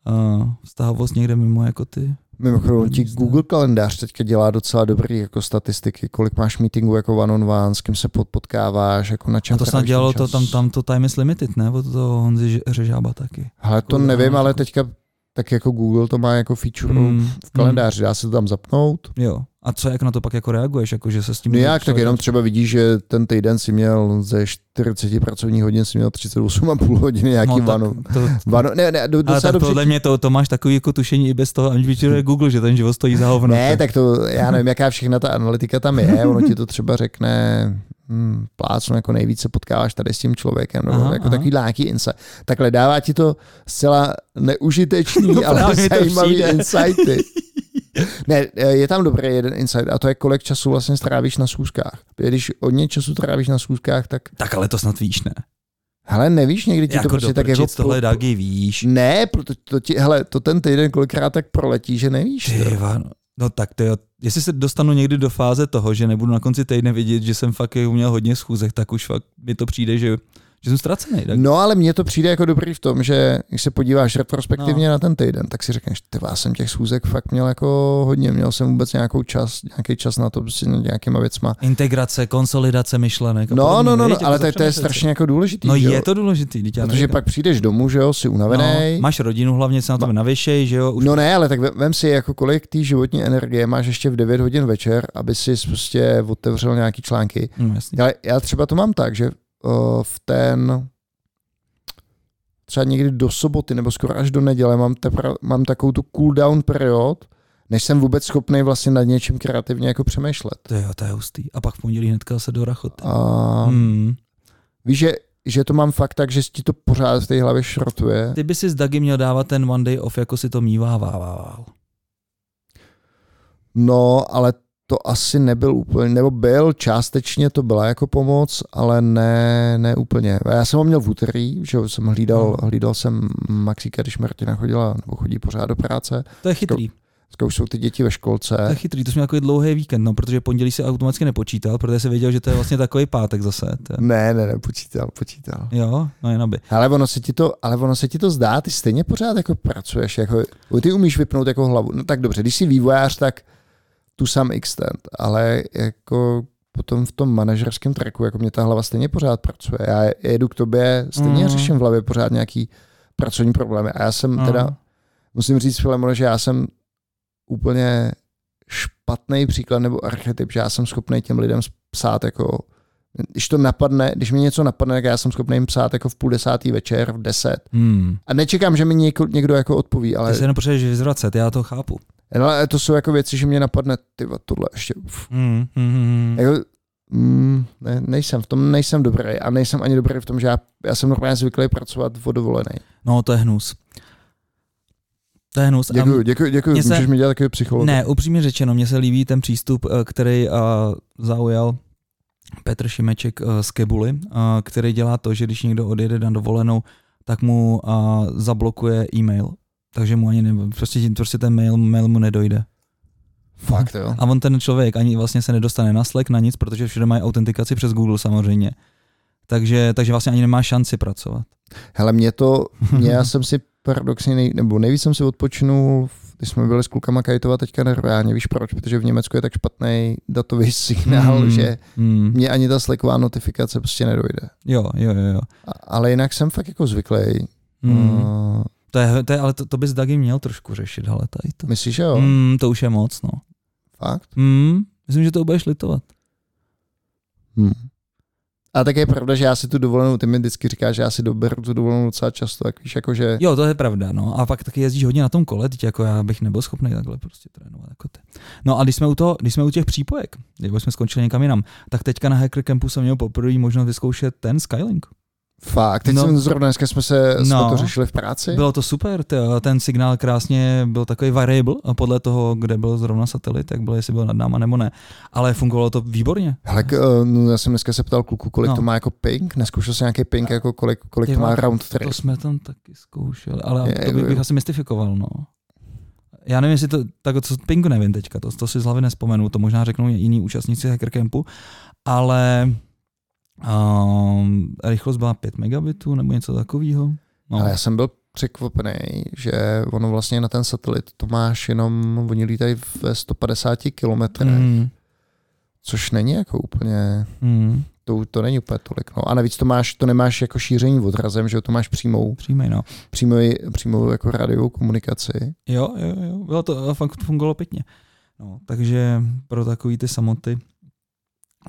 uh, vztahovost někde mimo jako ty. Mimochodem, ti. Google kalendář teďka dělá docela dobrý jako statistiky, kolik máš meetingů jako one on one, s kým se potkáváš, jako na čem A to snad dělalo to tam, tam to time is limited, ne? Od toho Honzy Ž- Řežába taky. Hele, to Google nevím, ale jako- teďka tak jako Google to má jako feature Mm, v kalendáři, dá se to tam zapnout. jo. A co, jak na to pak jako reaguješ? Jako, že se s tím No jak, tak jenom třeba vidíš, že ten týden si měl ze 40 pracovních hodin si měl 38,5 hodiny nějaký no, tak to, vano ne, ne, do, ale tak dobře podle mě to, to máš takový jako tušení i bez toho, aniž řekl Google, že ten život stojí za hovno. Ne, tak to, já nevím, jaká všechna ta analytika tam je, ono ti to třeba řekne, hmm, plácnu, jako nejvíce potkáváš tady s tím člověkem, nebo Aha, jako aha. takový nějaký insight. Takhle dává ti to zcela neužitečný, No, ale zajímavý insighty. Ne, je tam dobrý jeden insight a to je, kolik času vlastně strávíš na schůzkách. Když hodně času trávíš na schůzkách, tak Tak ale to snad víš, ne? hele, nevíš někdy ti jako to prostě tak jako... tohle dagy víš. Ne, proto to ti, hele, to ten týden kolikrát tak proletí, že nevíš. Ty, to. No tak to jo, jestli se dostanu někdy do fáze toho, že nebudu na konci týdne vidět, že jsem fakt jako měl hodně schůzek, tak už fakt mi to přijde, že, že jsem ztracený. Tak? No ale mně to přijde jako dobrý v tom, že když se podíváš retrospektivně no. na ten týden, tak si řekneš, ty já jsem těch schůzek fakt měl jako hodně, měl jsem vůbec nějakou čas, nějaký čas na to prostě nad nějakýma věcma. Integrace, konsolidace myšlenek. No, podobně, no, no, no ale tak to je si. strašně jako důležitý. No že jo? je to důležitý, dítě. Protože neříkám. pak přijdeš domů, že jo, jsi unavený. no, máš rodinu hlavně, se na tebe navěšej, že jo? Už No ne, ale tak ve- vem si, jako kolik té životní energie máš ještě v 9 hodin večer, aby si prostě otevřel nějaký články. No, jasný. Ale já třeba to mám tak, že v ten třeba někdy do soboty nebo skoro až do neděle mám, tepra, mám takovou tu cool down period, než jsem vůbec schopný vlastně nad něčím kreativně jako přemýšlet. To jo, to je hustý. A pak v pondělí hnedka se do rachoty. A Hmm. víš, že, že to mám fakt tak, že ti to pořád v té hlavě šrotuje. Ty by si s Dagi měl dávat ten one day off, jako si to mívával. No, ale to asi nebyl úplně, nebo byl, částečně to byla jako pomoc, ale ne, ne úplně. Já jsem ho měl v úterý, že jsem hlídal, No. hlídal jsem Maxíka, když Martina chodila, nebo chodí pořád do práce. To je chytrý. Dneska už jsou ty děti ve školce. To je chytrý, to jsme takový dlouhý víkend, no, protože pondělí si automaticky nepočítal, protože si věděl, že to je vlastně takový pátek zase. To je... Ne, ne, ne, počítal, počítal. Jo, no jen aby. Ale ono se ti to, ale ono se ti to zdá, ty stejně pořád jako pracuješ, jako, ty umíš vypnout jako hlavu. No tak dobře, když jsi vývojář, tak tu sam extent, ale jako potom v tom manažerském tracku, jako mě ta hlava stejně pořád pracuje. Já jedu k tobě, stejně Mhm. řeším v hlavě pořád nějaký pracovní problémy. A já jsem Mhm. teda, musím říct, Filemone, že já jsem úplně špatný příklad nebo archetyp, že já jsem schopný těm lidem psát jako když to napadne, když mi něco napadne, tak já jsem schopný jim psát jako v půl desátý večer, v deset. Hmm. A nečekám, že mi někdo, někdo jako odpoví, ale Ty se jenom potřebuješ vyzvracet, já to chápu. No, ale to jsou jako věci, že mě napadne, ty tohle ještě. Uf. Hmm. Hmm. hmm. Jako, mm, ne, nejsem v tom, nejsem dobrý a nejsem ani dobrý v tom, že já, já jsem normálně zvyklý pracovat v dovolený. No, to je hnus. To je hnus. Děkuji, děkuji, děkuji, se- můžeš mi dělat takový psycholog. Ne, upřímně řečeno, mně se líbí ten přístup, eh, který uh, zaujal Petr Šimeček uh, z Kebuly, uh, který dělá to, že když někdo odjede na dovolenou, tak mu uh, zablokuje e-mail. Takže mu ani ne, prostě, prostě ten mail, mail mu nedojde. Fakt, jo. A on ten člověk ani vlastně se nedostane na Slack, na nic, protože všude mají autentikaci přes Google samozřejmě. Takže, takže vlastně ani nemá šanci pracovat. Hele, mě to, mě já jsem si paradoxně, nej, nebo nejvíc jsem si odpočinul, když jsme byli s klukama kajtovat teďka nerválně, víš proč, protože v Německu je tak špatný datový signál, Hmm. že Hmm. mě ani ta Slacková notifikace prostě nedojde. Jo, jo, jo. jo. A, ale jinak jsem fakt jako zvyklý. Hmm. Uh, To je, to je, ale to, to bys Dagi měl trošku řešit, hele, tady to. myslíš, že jo? Hmm, to už je moc, no. Fakt? Hmm, myslím, že to budeš litovat. Hmm. A tak je pravda, že já si tu dovolenou, ty mi vždycky říkáš, že já si doberu tu dovolenou docela často, tak víš, jako že... Jo, to je pravda, no. A pak taky jezdíš hodně na tom kole, teď jako já bych nebyl schopný takhle prostě trénovat jako ty. No a když jsme u, toho, když jsme u těch přípojek, když jsme skončili někam jinam, tak teďka na Hacker Campu jsem měl poprvé možnost vyzkoušet ten Skylink. Fakt, teď No. jsem zrovna dneska jsme se jsme No. to řešili v práci. Bylo to super, ten signál krásně byl takový variable a podle toho, kde byl zrovna satelit, jak byl, jestli byl nad náma nebo ne. Ale fungovalo to výborně. Hele, eh, no, já jsem dneska se ptal kluku, kolik No. to má jako ping, neskoušel jsem nějaký ping, jako kolik, kolik to má round trip. To jsme tam taky zkoušeli, ale Je, to bych, bych asi mystifikoval, no. Já nevím, jestli to, tak co pingu nevím teďka, to, to si z hlavy nespomenu, to možná řeknou jiní účastníci Hacker Campu, ale um, rychlost byla 5 megabitů nebo něco takového. No. Ale já jsem byl překvapený, že ono vlastně na ten satelit to máš jenom, oni lítají ve 150 kilometrech, mm, což není jako úplně, mm, to, to není úplně tolik. No. A navíc to máš, to nemáš jako šíření odrazem, že to máš přímou, přímej, no. přímou, přímou jako rádiovou komunikaci. Jo, jo, jo, bylo to, fakt fungovalo pěkně. No, takže pro takový ty samoty,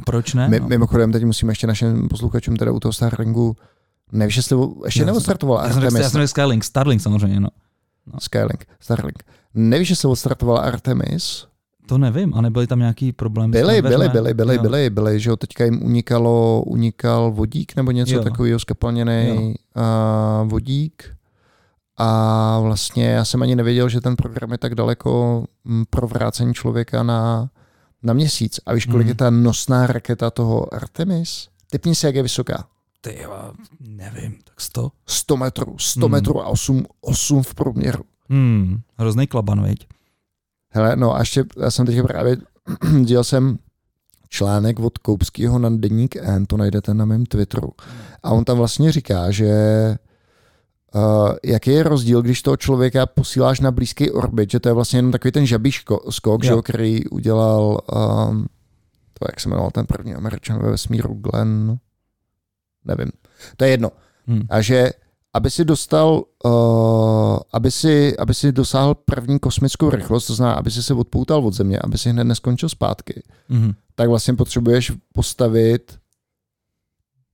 proč ne? My, no. mimochodem, teď musíme ještě našim posluchačům teda u toho Starlingu, nevíš, jestli ještě Já jsem- neodstartoval já jsem řekl, já Artemis. jsem řekl Skylink, Starlink samozřejmě, no. Skylink, Starlink. Nevíš, jestli odstartoval Artemis? To nevím, a nebyly tam nějaký problémy? Byly, byly, byly, byly, Jo. byly, byly, že jo, teďka jim unikalo, unikal vodík nebo něco Jo. takového, skapalněný uh, vodík. A vlastně já jsem ani nevěděl, že ten program je tak daleko pro vrácení člověka na, na měsíc. A víš, kolik Mhm. je ta nosná raketa toho Artemis? Typni si, jak je vysoká. Ty jo, nevím, tak 100? 100 metrů, 100 Mhm. metrů a 8, 8 v průměru. Hmm, hrozný klaban, veď? Hele, no a ještě, já jsem teď právě, dělal jsem článek od Koupského na Deník N, to najdete na mém Twitteru. A on tam vlastně říká, že jaký je rozdíl, když toho člověka posíláš na blízký orbit, že to je vlastně jenom takový ten žabý ško- skok, že Jo. jo, který udělal, um, to jak se jmenoval ten první američan ve vesmíru, Glenn, nevím, to je jedno. Hmm. A že aby si dostal, uh, aby, si, aby si dosáhl první kosmickou rychlost, to znamená, aby si se odpoutal od Země, aby si hned neskončil zpátky, Mhm. tak vlastně potřebuješ postavit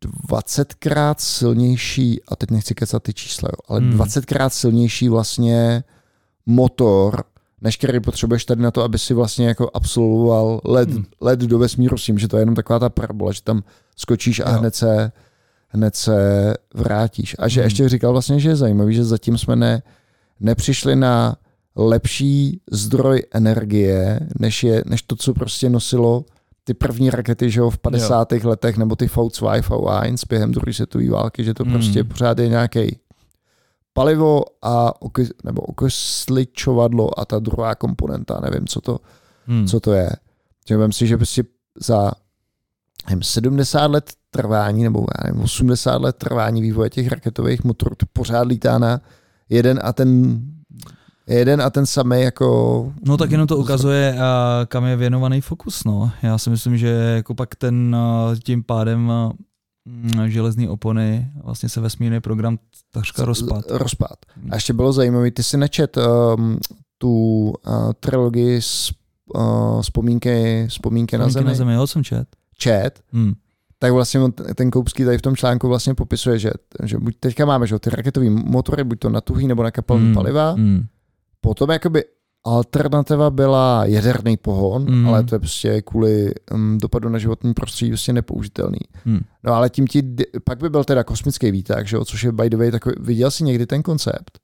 20krát silnější, a teď nechci kecat ty čísla, jo, ale Hmm. 20krát silnější vlastně motor, než který potřebuješ tady na to, aby si vlastně jako absolvoval let, Hmm. let do vesmíru s tím, že to je jenom taková ta parabola, že tam skočíš a Jo. hned se, hned se vrátíš. A že Hmm. ještě říkal vlastně, že je zajímavý, že zatím jsme ne, nepřišli na lepší zdroj energie, než, je, než to, co prostě nosilo ty první rakety, že jo, v 50. Jo. letech, nebo ty V2, V1 během druhé světové války, že to mm. prostě pořád je nějaký palivo a okys, nebo okysličovadlo a ta druhá komponenta, nevím, co to, hmm. co to je. Že vím si, že prostě za nevím, 70 let trvání, nebo nevím, 80 let trvání vývoje těch raketových motorů, to pořád lítá na jeden a ten jeden a ten samý jako... No tak jenom to ukazuje, kam je věnovaný fokus. No. Já si myslím, že jako pak ten tím pádem Mm, železné opony, vlastně se vesmírný program takřka rozpad. Rozpad. A ještě bylo zajímavé, ty si nečet um, tu uh, trilogii z, uh, vzpomínky, vzpomínky na zemi. na zemi, jo, jsem čet. Čet. Hmm. Tak vlastně ten Koupský tady v tom článku vlastně popisuje, že, že buď teďka máme že, ty raketové motory, buď to na tuhý nebo na kapalný hmm. paliva, hmm. Potom jakoby Alternativa byla jaderný pohon, mm. ale to je prostě kvůli um, dopadu na životní prostředí prostě nepoužitelný. Mm. No ale tím ti, pak by byl teda kosmický výtah, že jo, což je by the way takový, viděl jsi někdy ten koncept?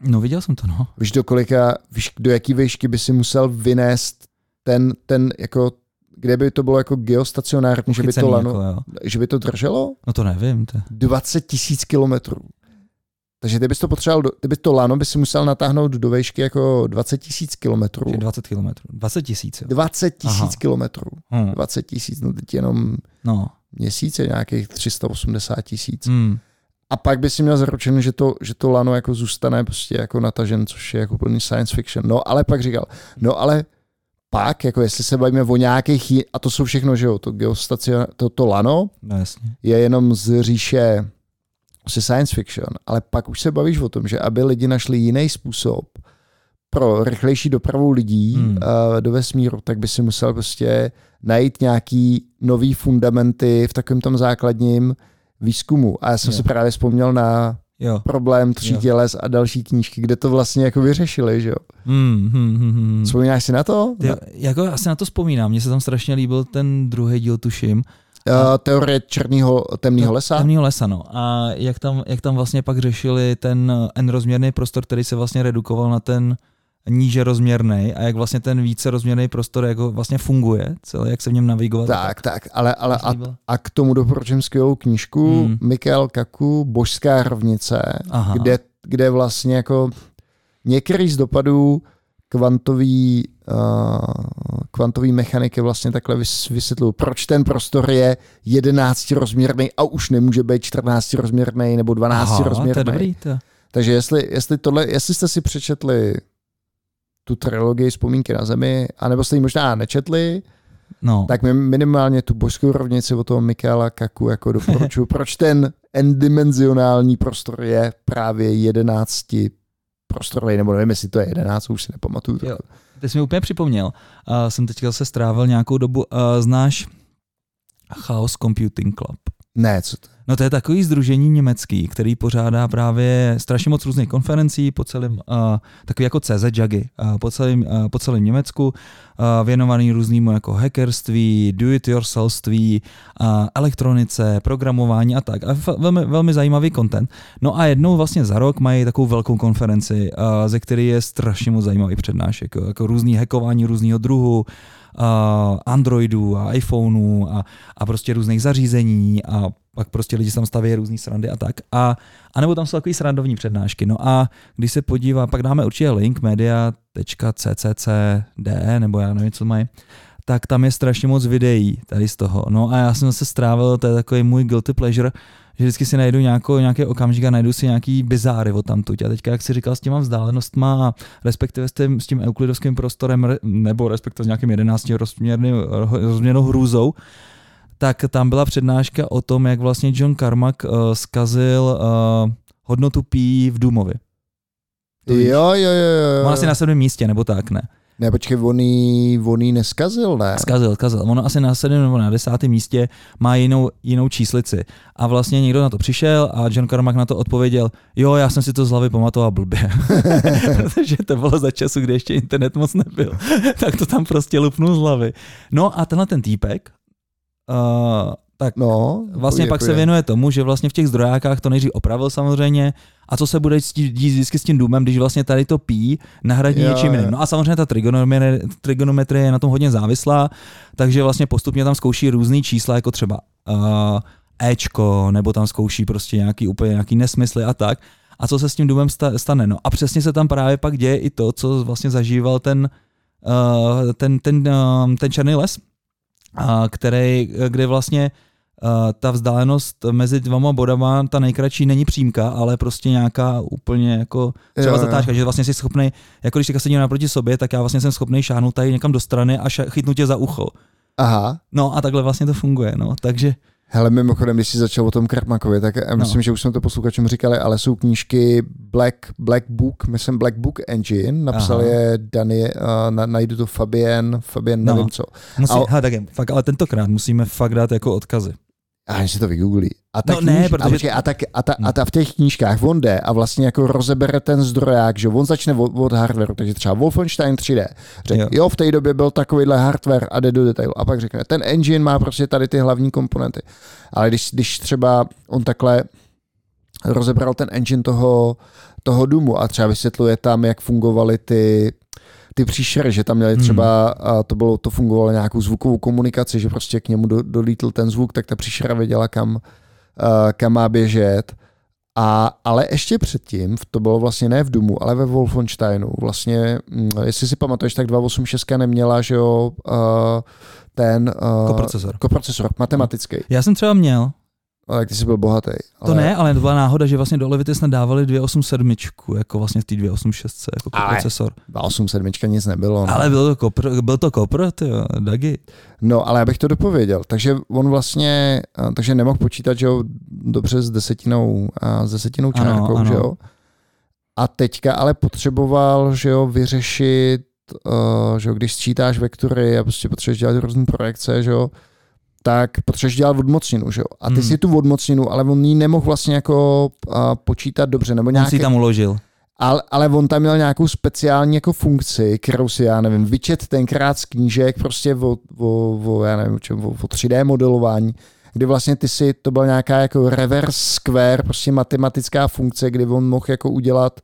No viděl jsem to, no. Víš do kolika, víš do jaký výšky by si musel vynést ten, ten jako kde by to bylo jako geostacionární, že by to lano, jako, že by to drželo? No to nevím. To... 20 tisíc kilometrů. Takže ty bys to potřeboval, ty bys to lano by si musel natáhnout do výšky jako 20 tisíc kilometrů. 20 kilometrů. 20 tisíc. 20 tisíc kilometrů. Hmm. 20 tisíc, no teď jenom no. měsíce nějakých 380 tisíc. Hmm. A pak by si měl zaručený, že to, že to lano jako zůstane prostě jako natažen, což je jako plný science fiction. No ale pak říkal, no ale pak, jako jestli se bavíme o nějakých, a to jsou všechno, že jo, to geostacion, to, to lano no, jasně. je jenom z říše prostě science fiction, ale pak už se bavíš o tom, že aby lidi našli jiný způsob pro rychlejší dopravu lidí hmm. uh, do vesmíru, tak by si musel prostě najít nějaký nový fundamenty v takovém tom základním výzkumu. A já jsem jo. si právě vzpomněl na jo. problém tří jo. těles a další knížky, kde to vlastně jako vyřešili, že jo. Hmm, hmm, hmm, hmm. Vzpomínáš si na to? Jo, jako asi na to vzpomínám, mně se tam strašně líbil ten druhý díl, tuším, teorie černého temného lesa. Temného lesa, no. A jak tam, jak tam vlastně pak řešili ten n-rozměrný prostor, který se vlastně redukoval na ten níže rozměrný a jak vlastně ten více rozměrný prostor jako vlastně funguje, celé, jak se v něm navigovat. Tak, tak, ale, ale a, a, k tomu doporučím skvělou knížku hmm. Mikel Kaku, Božská rovnice, kde, kde vlastně jako některý z dopadů kvantový, uh, kvantový mechaniky vlastně takhle vysvětlují, proč ten prostor je 11 rozměrný a už nemůže být 14 rozměrný nebo 12 Aha, rozměrný. To je dobrý, to. Takže jestli, jestli, tohle, jestli jste si přečetli tu trilogii Vzpomínky na zemi, anebo jste ji možná nečetli, no. tak mi minimálně tu božskou rovnici od toho Michaela Kaku jako doporučuji. Proč ten n-dimenzionální prostor je právě 11 prostorový, nebo nevím, jestli to je 11, už si nepamatuju. Jo. Ty jsi mi úplně připomněl. Uh, jsem teďka se strávil nějakou dobu. Uh, znáš Chaos Computing Club? Ne, co to? No to je takový združení německý, který pořádá právě strašně moc různých konferencí po celém, uh, takový jako CZ Jaggy, uh, po, celém, uh, po celém Německu, uh, věnovaný různým jako hackerství, do-it-yourselfství, uh, elektronice, programování a tak. A velmi, velmi zajímavý content. No a jednou vlastně za rok mají takovou velkou konferenci, uh, ze které je strašně moc zajímavý přednášek, jako, jako různý hackování různého druhu, uh, Androidů a iPhoneů a, a prostě různých zařízení a pak prostě lidi tam staví různé srandy a tak. A, a nebo tam jsou takové srandovní přednášky. No a když se podívá, pak dáme určitě link media.cccd, nebo já nevím, co mají, tak tam je strašně moc videí tady z toho. No a já jsem se strávil, to je takový můj guilty pleasure, že vždycky si najdu nějakou, nějaký okamžik a najdu si nějaký bizáry od tamtuť. A teďka, jak si říkal, s těma vzdálenostma respektive s tím, s tím euklidovským prostorem, nebo respektive s nějakým 11 rozměrným, rozměrnou hrůzou, tak tam byla přednáška o tom, jak vlastně John Carmack uh, zkazil uh, hodnotu P v Doomovi. Jo, jo, jo, jo. On asi na sedmém místě, nebo tak, ne? Ne, počkej, on jí, on jí neskazil, ne? Skazil, skazil. Ono asi na sedmém nebo na desátém místě má jinou, jinou číslici. A vlastně někdo na to přišel a John Carmack na to odpověděl, jo, já jsem si to z hlavy pamatoval blbě. Protože to bylo za času, kdy ještě internet moc nebyl. tak to tam prostě lupnul z hlavy. No a tenhle ten týpek, uh, Tak No, vlastně pak se je. věnuje tomu, že vlastně v těch zdrojákách to nejdřív opravil samozřejmě a co se bude dít vždycky s tím důmem, když vlastně tady to pí, nahradí Jo, něčím jiným. No a samozřejmě ta trigonometrie, trigonometrie je na tom hodně závislá, takže vlastně postupně tam zkouší různý čísla, jako třeba uh, Ečko, nebo tam zkouší prostě nějaký úplně nějaký nesmysly a tak. A co se s tím důmem sta- stane? No a přesně se tam právě pak děje i to, co vlastně zažíval ten, uh, ten, ten, uh, ten černý les, uh, který, kde vlastně uh, ta vzdálenost mezi dvěma bodama, ta nejkratší není přímka, ale prostě nějaká úplně jako třeba Jo, jo. zatáčka, že vlastně jsi schopný, jako když teďka sedím naproti sobě, tak já vlastně jsem schopný šáhnout tady někam do strany a ša- chytnout tě za ucho. Aha. No a takhle vlastně to funguje, no, takže Hele, mimochodem, když jsi začal o tom Karmakovi, tak já myslím, No. že už jsme to posluchačům říkali, ale jsou knížky Black, Black Book, myslím Black Book Engine, napsal Aha. je Dani, uh, na, najdu to Fabien, Fabien No. nevím co. musí, A- a, tak je, fakt, ale tentokrát musíme fakt dát jako odkazy. A oni si to vygooglí. A ta No ne, kníž- protože- a, počkej, a, tak, a, ta, a ta v těch knížkách on jde a vlastně jako rozebere ten zdroják, že on začne od, od hardwareu, takže třeba Wolfenstein 3D. Řekne, Jo. jo. jo, v té době byl takovýhle hardware a jde do detailu. A pak řekne, ten engine má prostě tady ty hlavní komponenty. Ale když, když třeba on takhle rozebral ten engine toho, toho Doomu a třeba vysvětluje tam, jak fungovaly ty ty příšery, že tam měli Hmm. třeba, a to, bylo, to fungovalo nějakou zvukovou komunikaci, že prostě k němu do, dolítl ten zvuk, tak ta příšera věděla, kam, kam má běžet. A, ale ještě předtím, to bylo vlastně ne v Doomu, ale ve Wolfensteinu, vlastně, mm, jestli si pamatuješ, tak 286 neměla, že jo, a, ten uh, Koprocesor. koprocesor matematický. Já jsem třeba měl, Ale ty jsi byl bohatý. to ne, ale to byla náhoda, že vlastně do Levity snad dávali 287, jako vlastně v té 286, jako Ale- koprocesor. 287 nic nebylo. No. Ale byl to kopr, byl to kopr, ty Dagi. No, ale já bych to dopověděl. Takže on vlastně, a, takže nemohl počítat, že jo, dobře s desetinou, a s desetinou Ano, čárkou, ano. že jo. A teďka ale potřeboval, že jo, vyřešit, uh, že jo, když sčítáš vektory a prostě potřebuješ dělat různé projekce, že jo, tak potřebuješ dělat odmocninu, že jo. A ty Hmm. si tu odmocninu, ale on ji nemohl vlastně jako uh, počítat dobře, nebo On nějaký, si ji tam uložil. ale, ale on tam měl nějakou speciální jako funkci, kterou si, já nevím, vyčet tenkrát z knížek prostě o, o, o já nevím, o, čem, o, o 3D modelování, kdy vlastně ty si, to byla nějaká jako reverse square, prostě matematická funkce, kdy on mohl jako udělat,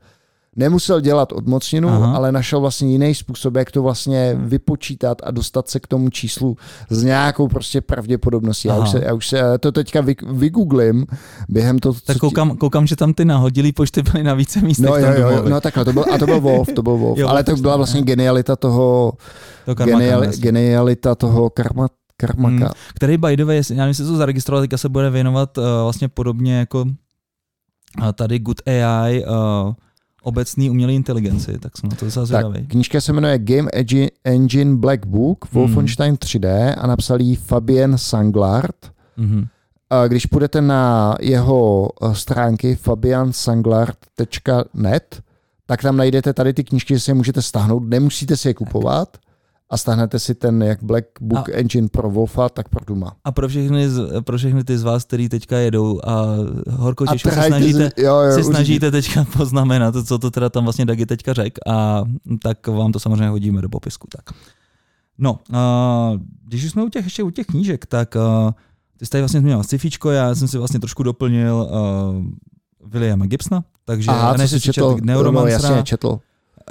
nemusel dělat odmocninu, Aha. ale našel vlastně jiný způsob, jak to vlastně vypočítat a dostat se k tomu číslu s nějakou prostě pravděpodobností. Já Aha. už, se, já už se já to teďka vy, vygooglím během toho, Tak co ti- koukám, koukám, že tam ty nahodilý počty byly na více místech. No jo, jo, no takhle, to byl, a to byl Wolf, to byl Wolf, Jo, ale to byla vlastně genialita toho, To geniali, genialita toho karma, karmaka. Hmm. který by the way, já nevím, jestli to zaregistroval, teďka se bude věnovat uh, vlastně podobně jako uh, tady Good AI uh, obecný umělé inteligenci, tak jsem na to docela Tak, knížka se jmenuje Game Engine Black Book, Hmm. Wolfenstein 3D a napsal ji Fabien Sanglard. Mhm. A když půjdete na jeho eh, stránky fabiansanglard.net, tak tam najdete tady ty knížky, že si je můžete stáhnout, nemusíte si je kupovat a stáhnete si ten jak Black Book A- Engine pro Wolfa, tak pro Duma. A pro všechny, z, pro všechny ty z vás, kteří teďka jedou a horko A těžko se snažíte, si- jo, jo, se určitě. snažíte teďka poznamenat, co to teda tam vlastně Dagi teďka řek a tak vám to samozřejmě hodíme do popisku. Tak. No, uh, když už jsme u těch, ještě u těch knížek, tak uh, ty jsi tady vlastně zmínil sci já jsem si vlastně trošku doplnil uh, Williama Gibsona, takže Aha, ne, co jsi jsi četl? četl Neuromancera. No, jasně, četl.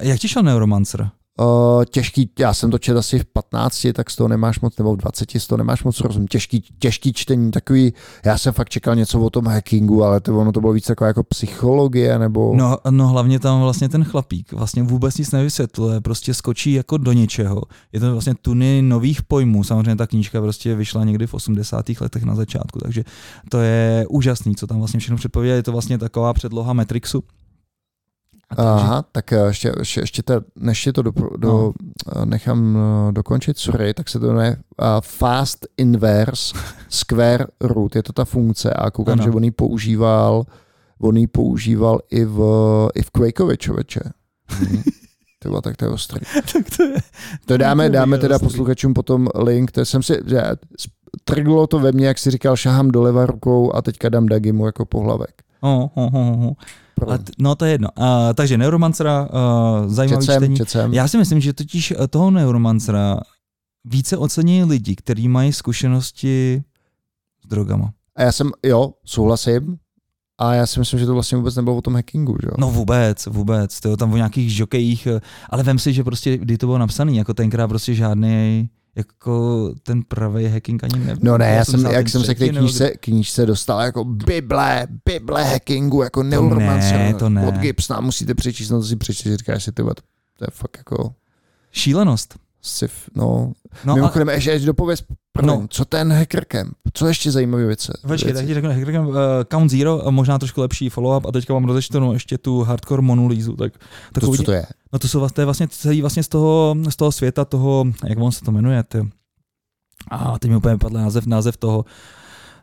Jak ti šel Neuromancer? Uh, těžký, já jsem to četl asi v 15, tak z toho nemáš moc, nebo v 20, z toho nemáš moc rozum. Těžký, těžký čtení, takový, já jsem fakt čekal něco o tom hackingu, ale to, ono to bylo víc taková jako psychologie, nebo... No, no hlavně tam vlastně ten chlapík vlastně vůbec nic nevysvětluje, prostě skočí jako do něčeho. Je to vlastně tuny nových pojmů, samozřejmě ta knížka prostě vyšla někdy v 80. letech na začátku, takže to je úžasný, co tam vlastně všechno předpovídá, je to vlastně taková předloha Matrixu. Aha, tak eh, ještě, ještě, ještě te, než je to do, do, No. no. nechám eh, dokončit, sorry, tak se to jmenuje uh, Fast Inverse Square Root, je to ta funkce a koukám, Ano. že on ji používal, on ji používal i v, i v Quakeovi, člověče. Mhm. To bylo tak to je ostrý. tak to je, To dáme, dáme teda ostrý. posluchačům potom link, to jsem si, že trglo to ve mně, jak si říkal, šahám doleva rukou a teďka dám Dagimu jako pohlavek. oh, oh, oh, oh. A t- no to je jedno. Uh, takže Neuromancera, uh, zajímavý Četcem, čtení. četcem. Já si myslím, že totiž eh, toho Neuromancera více ocení lidi, kteří mají zkušenosti s drogama. A já jsem, jo, souhlasím, a já si myslím, že to vlastně vůbec nebylo o tom hackingu, že jo? No vůbec, vůbec, to tam o nějakých žokejích, eh, ale vem si, že prostě, kdy to bylo napsané, jako tenkrát prostě žádný jako ten pravý hacking ani nebyl. No ne, já jsem, jak jsem se k té knížce, knížce dostal jako Bible, Bible hackingu, jako neuromancer. ne, to ne. Od Gibsona musíte přečíst, no to si přečíst, říkáš si, ty to, to je fakt jako Šílenost. Sif, no. No Mimochodem, ještě, ještě dopověz, pardon, No. co ten hacker camp? Co ještě zajímavé věci? a, počkej, tak ti řeknu, Hacker uh, Count Zero, a možná trošku lepší follow-up a teďka vám rozečtenu ještě tu hardcore monolízu. Tak, to, takovou, co to je? No to jsou vlastně, to je vlastně celý vlastně z toho, z toho světa, toho, jak on se to jmenuje, ty. A teď mi úplně padl název, název toho,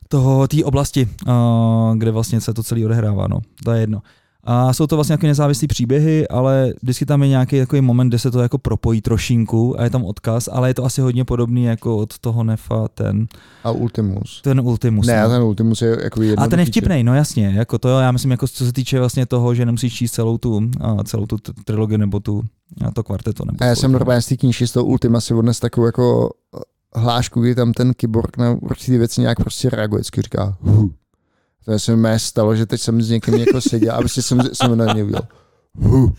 toho, té oblasti, uh, kde vlastně se to celé odehrává, no, to je jedno. A jsou to vlastně nějaké nezávislé příběhy, ale vždycky tam je nějaký takový moment, kde se to jako propojí trošinku a je tam odkaz, ale je to asi hodně podobný jako od toho Nefa ten, A Ultimus. ten Ultimus. Ne, no. ten Ultimus je jako A ten je vtipný, no jasně, jako to já myslím, jako co se týče vlastně toho, že nemusíš číst celou tu, a celou tu trilogii nebo tu, a to kvarteto. Nebo A já jsem kolik. normálně z té knížky z toho Ultima si odnes takovou jako hlášku, kdy tam ten kyborg na určitý věci nějak prostě reaguje, vždycky říká hu. To se mi stalo, že teď jsem s někým jako seděl a prostě jsem, jsem na něj udělal hu.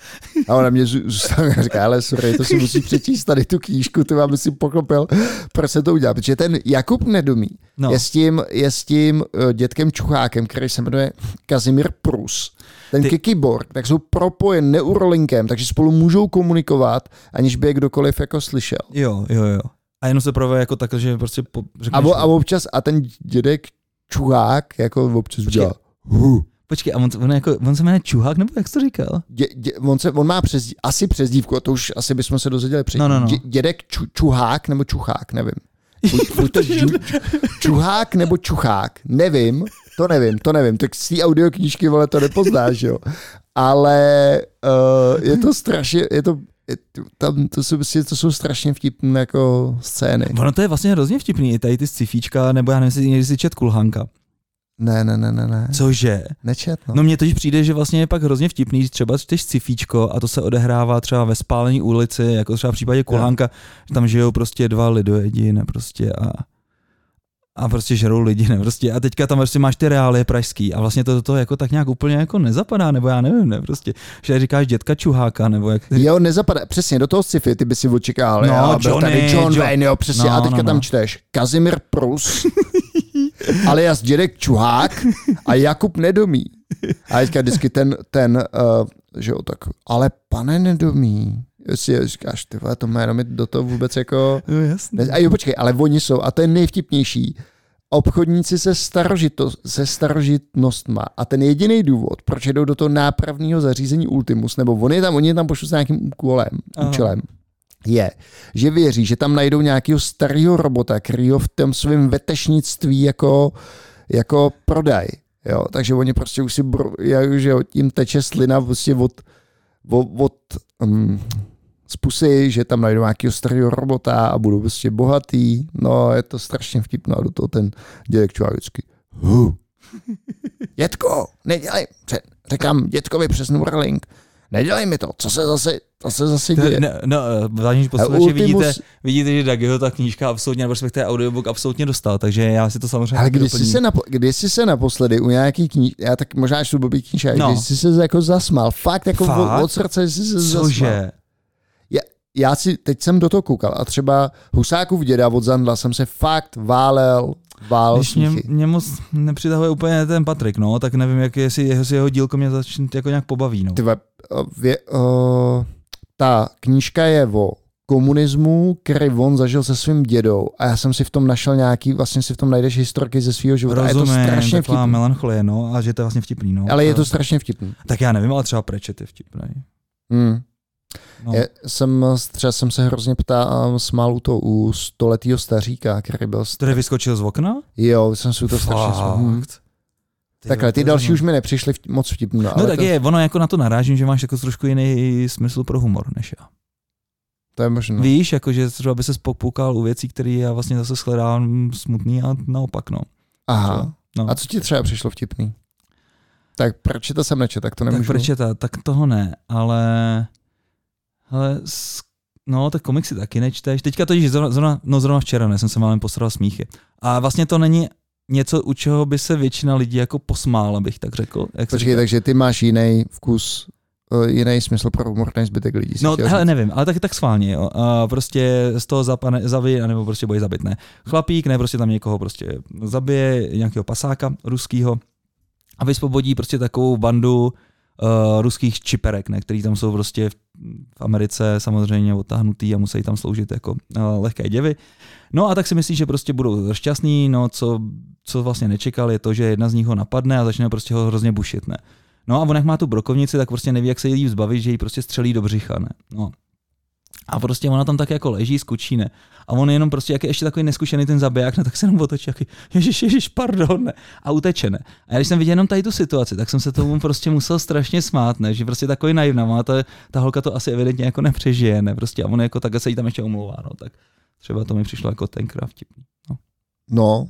A ona mě zů- zůstala a říká, ale sorry, to si musí přečíst tady tu knížku, ty aby si pochopil, proč se to udělal. Protože ten Jakub Nedomí No. je s tím, je s tím uh, dětkem Čuchákem, který se jmenuje Kazimír Prus. Ten Ty- kyborg, tak jsou propojen neurolinkem, takže spolu můžou komunikovat, aniž by je kdokoliv jako slyšel. Jo, jo, jo. A jenom se projeví jako takhle, že prostě po, A, řekneš, o, a občas, a ten dědek Čuhák, jako občas udělá hu. Počkej, a on, on, jako, on se jmenuje Čuhák, nebo jak jsi to říkal? Dě, dě, on, se, on má přes, asi přezdívku, a to už asi bychom se dozvěděli předtím. No, no, no. Dě, dědek ču, Čuhák nebo Čuchák, nevím. Buď, buď to ču, čuhák nebo Čuchák, nevím, to nevím, to nevím. Tak z té audioknížky, vole, to nepoznáš, jo. Ale uh, je to strašně, je, to- tam, to jsou, prostě- to jsou strašně vtipné jako scény. Ono to je vlastně hrozně vtipný, i tady ty scifíčka, nebo já nevím, jestli si čet Kulhanka. Ne, ne, ne, ne, ne. Cože? Nečet, no. No mně totiž přijde, že vlastně je pak hrozně vtipný, že třeba čteš scifíčko a to se odehrává třeba ve spálení ulici, jako třeba v případě Kulhanka, že tam žijou prostě dva lidojedi, ne prostě a a prostě žerou lidi, ne prostě. A teďka tam prostě máš ty reálie pražský a vlastně to do toho jako tak nějak úplně jako nezapadá, nebo já nevím, ne prostě. Že říkáš dětka Čuháka, nebo jak Jo, nezapadá, přesně, do toho sci-fi ty by si očekával. No, jo, Johnny, tady John Jo- Wayne, jo, přesně, No, a teďka no, no. tam čteš Kazimir Prus, alias dědek Čuhák a Jakub Nedomí. A teďka vždycky ten, ten uh, že jo, tak, ale pane Nedomí, jestli říkáš, ty vole, to jméno mi do toho vůbec jako... Jo, jasně. A jo, počkej, ale oni jsou, a to je nejvtipnější, obchodníci se, starožito, se starožitnostma. A ten jediný důvod, proč jdou do toho nápravného zařízení Ultimus, nebo oni je tam, oni je tam pošlu s nějakým úkolem, Aha. účelem, je, že věří, že tam najdou nějakého starého robota, který ho v tom svém vetešnictví jako, jako prodaj. Jo, takže oni prostě už si, jak, že tím teče slina prostě od, od, od um, z pusy, že tam najdou nějakého starého robota a budou prostě bohatý. No, je to strašně vtipné a do toho ten dědek čuvá vždycky. Dětko, nedělej, říkám dětkovi přes Neuralink, nedělej mi to, co se zase, co se zase děje. no, no, vážení posluchači, Ultimus- vidíte, vidíte, že Dagiho ta knížka absolutně, nebo respektive audiobook absolutně dostal, takže já si to samozřejmě Ale když jsi, se napo- když jsi se naposledy u nějaký kníž, já tak možná čtu blbý knížek, No. když jsi se jako zasmal, fakt jako Fakt? Od, srdce jsi se zasmal. Cože? Já si, teď jsem do toho koukal a třeba Husákův děda od Zandla jsem se fakt válel, vál Když mě, mě moc nepřitahuje úplně ten Patrik, no, tak nevím, jak jestli jeho, jestli jeho dílko mě začne jako nějak pobaví, no. Ty vole, o, vě, o, ta knížka je o komunismu, který on zažil se svým dědou a já jsem si v tom našel nějaký, vlastně si v tom najdeš historky ze svého života. a je to Rozumím, strašně taková vtipný. melancholie, no, a že to je vlastně vtipný, no. Ale je to strašně vtipný. Tak já nevím, ale třeba Prečet je vtipný. Hmm. No. Je, jsem, třeba jsem se hrozně ptá, smál u to u stoletýho staříka, který byl... st- Který vyskočil z okna? Jo, jsem si u to strašně smál. Ty Takhle, ty další už mi nepřišly moc vtipný. No tak to, je, ono jako na to narážím, že máš jako trošku jiný smysl pro humor než já. to je možné. Víš, jako že třeba by se popoukal u věcí, které já vlastně zase shledávám smutný a naopak, no. Aha. no. A co ti třeba přišlo vtipný? Tak proč to jsem nečet, tak to tak nemůžu. proč je ta, tak toho ne, ale, ale no tak komiksy taky nečteš. Teďka to zrovna, zrovna, no zrovna včera, ne, jsem se málem posral smíchy. A vlastně to není něco, u čeho by se většina lidí jako posmála, bych tak řekl. Jak Počkej, takže ty máš jiný vkus, eh, jiný smysl pro humor než zbytek lidí. No, hele, nevím, ale tak, tak schválně, jo. A prostě z toho zapane, zabije, anebo prostě bojí zabit, ne. Chlapík, ne, prostě tam někoho prostě zabije, nějakého pasáka ruskýho a vysvobodí prostě takovou bandu uh, ruských čiperek, ne, který tam jsou prostě v, v Americe samozřejmě otáhnutý a musí tam sloužit jako uh, lehké děvy. No a tak si myslí, že prostě budou šťastní, no co, co vlastně nečekal je to, že jedna z nich ho napadne a začne prostě ho hrozně bušit, ne. No a on jak má tu brokovnici, tak prostě neví, jak se jí zbavit, že jí prostě střelí do břicha, ne. No. A prostě ona tam tak jako leží, skučí, ne. A on jenom prostě, jak je ještě takový neskušený ten zabiják, ne, tak se jenom otočí, jaký, ježiš, ježiš, pardon, ne. A uteče, ne. A když jsem viděl jenom tady tu situaci, tak jsem se tomu prostě musel strašně smát, ne, že prostě takový naivná, má ta, ta holka to asi evidentně jako nepřežije, ne, prostě a on jako tak se jí tam ještě omlouvá, no, tak třeba to mi přišlo jako tenkrát vtipný. No, No,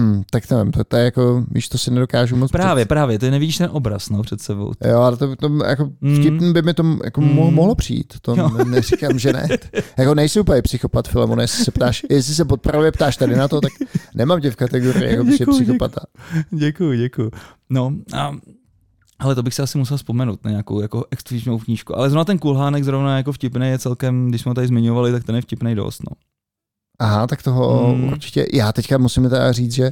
tak nevím, to, to je jako, víš, to si nedokážu moc právě, právě, ty nevidíš ten obraz, no, před sebou. Jo, ale to, to jako Mm. vtipný by mi to jako Mm. mo- mohlo přijít. To Jo. ne, neříkám, že ne. Jako nejsi úplně psychopat, Filemon, jestli se ptáš, jestli se podpravě ptáš tady na to, tak nemám tě v kategorii jako Děkuju, děkuju. psychopata. Děkuji, děkuji. No, a, ale to bych si asi musel vzpomenout na nějakou jako exkluzivní knížku. Ale zrovna ten kulhánek zrovna jako vtipný je celkem, když jsme ho tady zmiňovali, tak ten je vtipný dost. No. Aha, tak toho Mm. určitě, já teďka musím teda říct, že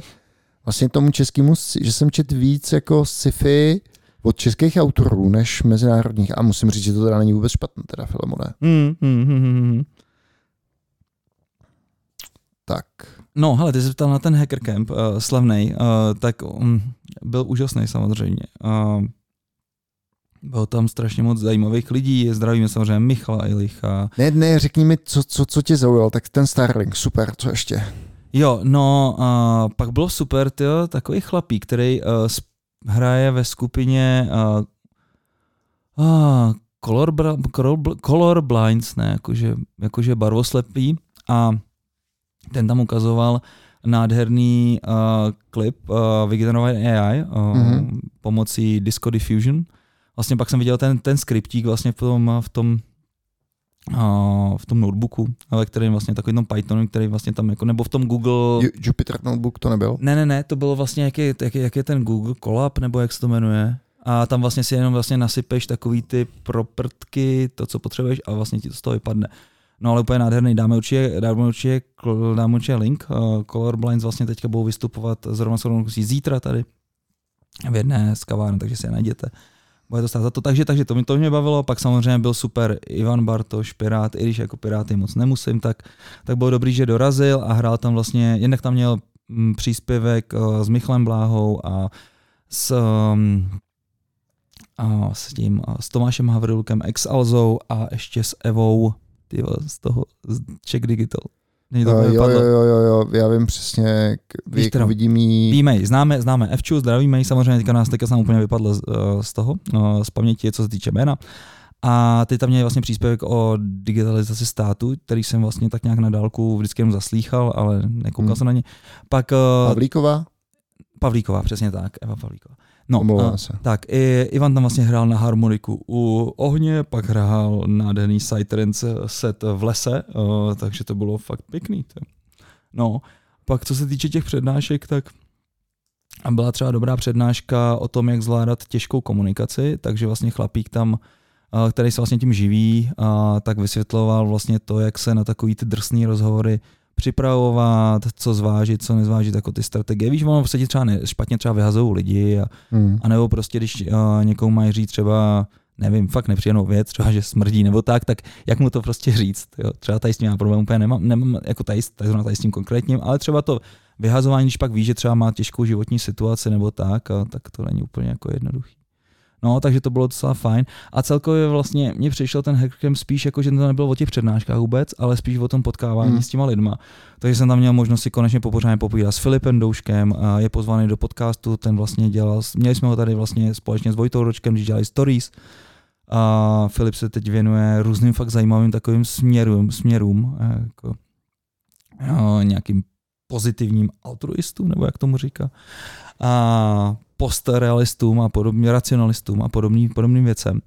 vlastně tomu českému, že jsem čet víc jako sci-fi od českých autorů, než mezinárodních. A musím říct, že to teda není vůbec špatné, teda Filemone. Mm, mm, mm, mm, mm. Tak. No, hele, ty jsi se ptal na ten Hacker Camp, uh, slavný, uh, tak um, byl úžasný samozřejmě. Uh, bylo tam strašně moc zajímavých lidí, zdravíme samozřejmě Michala Ilicha. Ne, ne, řekni mi, co, co, co tě zaujalo, tak ten Starlink, super, co ještě? Jo, no, uh, pak bylo super, tyjo, takový chlapík, který uh, hraje ve skupině uh, uh, color, color, color Blinds, ne, jakože, jakože barvoslepý a ten tam ukazoval nádherný uh, klip uh, vygenerovaný AI uh, Mhm. mm-hmm. pomocí Disco Diffusion. Vlastně pak jsem viděl ten, ten skriptík vlastně v tom, v tom uh, v tom notebooku, ve kterém vlastně takový tom Pythonu, který vlastně tam jako, nebo v tom Google... Ju- Jupyter Notebook to nebyl? Ne, ne, ne, to bylo vlastně, jak je, jak je, jak je ten Google Colab, nebo jak se to jmenuje. A tam vlastně si jenom vlastně nasypeš takový ty proprtky, to, co potřebuješ a vlastně ti to z toho vypadne. No ale úplně nádherný, dáme určitě, dáme určitě, dáme určitě link. Uh, Colorblinds vlastně teďka budou vystupovat zrovna s rovnou zítra tady v jedné z kaváren, takže si je najděte. Bude to stát za to. Takže, takže to, mě, to mě bavilo, pak samozřejmě byl super Ivan Bartoš, Pirát, i když jako Piráty moc nemusím, tak, tak bylo dobrý, že dorazil a hrál tam vlastně, jednak tam měl mm, příspěvek uh, s Michalem Bláhou a s, um, a s tím, a s Tomášem Havrilukem, ex Alzou a ještě s Evou, tyjo, z toho, z Czech Digital. Není to Jo, úplně jo, padlo. jo, jo, jo, já vím přesně, k- Víš, jak vidím jí. Víme ji, známe, známe Evču, zdravíme ji, samozřejmě teďka nás teďka nám úplně vypadlo z, eh, z toho, eh, z paměti, co se týče jména. A ty tam měli vlastně příspěvek o digitalizaci státu, který jsem vlastně tak nějak na dálku vždycky jenom zaslýchal, ale nekoukal Hmm. jsem na ně. Pak eh, Pavlíková? Pavlíková, přesně tak, Eva Pavlíková. No, Omlouvám a, se. tak, i, Ivan tam vlastně hrál na harmoniku u ohně, pak hrál nádherný Psytrance set v lese, uh, takže to bylo fakt pěkný. To. No, pak co se týče těch přednášek, tak byla třeba dobrá přednáška o tom, jak zvládat těžkou komunikaci, takže vlastně chlapík tam, uh, který se vlastně tím živí, uh, tak vysvětloval vlastně to, jak se na takový ty drsný rozhovory připravovat, co zvážit, co nezvážit, jako ty strategie. Víš, ono se ti třeba ne, špatně třeba vyhazují lidi a, Hmm. a nebo prostě, když uh, někomu mají říct třeba, nevím, fakt nepříjemnou věc, třeba, že smrdí nebo tak, tak jak mu to prostě říct, jo? třeba tady s tím já problém úplně nemám, nemám jako tady, tady, zrovna tady s tím konkrétním, ale třeba to vyhazování, když pak ví, že třeba má těžkou životní situaci nebo tak, a, tak to není úplně jako jednoduchý. No, takže to bylo docela fajn. A celkově vlastně mně přišel ten hackercamp spíš jako, že to nebylo o těch přednáškách vůbec, ale spíš o tom potkávání Hmm. s těma lidma. Takže jsem tam měl možnost si konečně popořádně popovídat s Filipem Douškem, a je pozvaný do podcastu, ten vlastně dělal, měli jsme ho tady vlastně společně s Vojtou Ročkem, když dělali stories. A Filip se teď věnuje různým fakt zajímavým takovým směrům, směrům jako, jo, nějakým pozitivním altruistům, nebo jak tomu říká, a postrealistům a podobně, racionalistům a podobný, podobným věcem.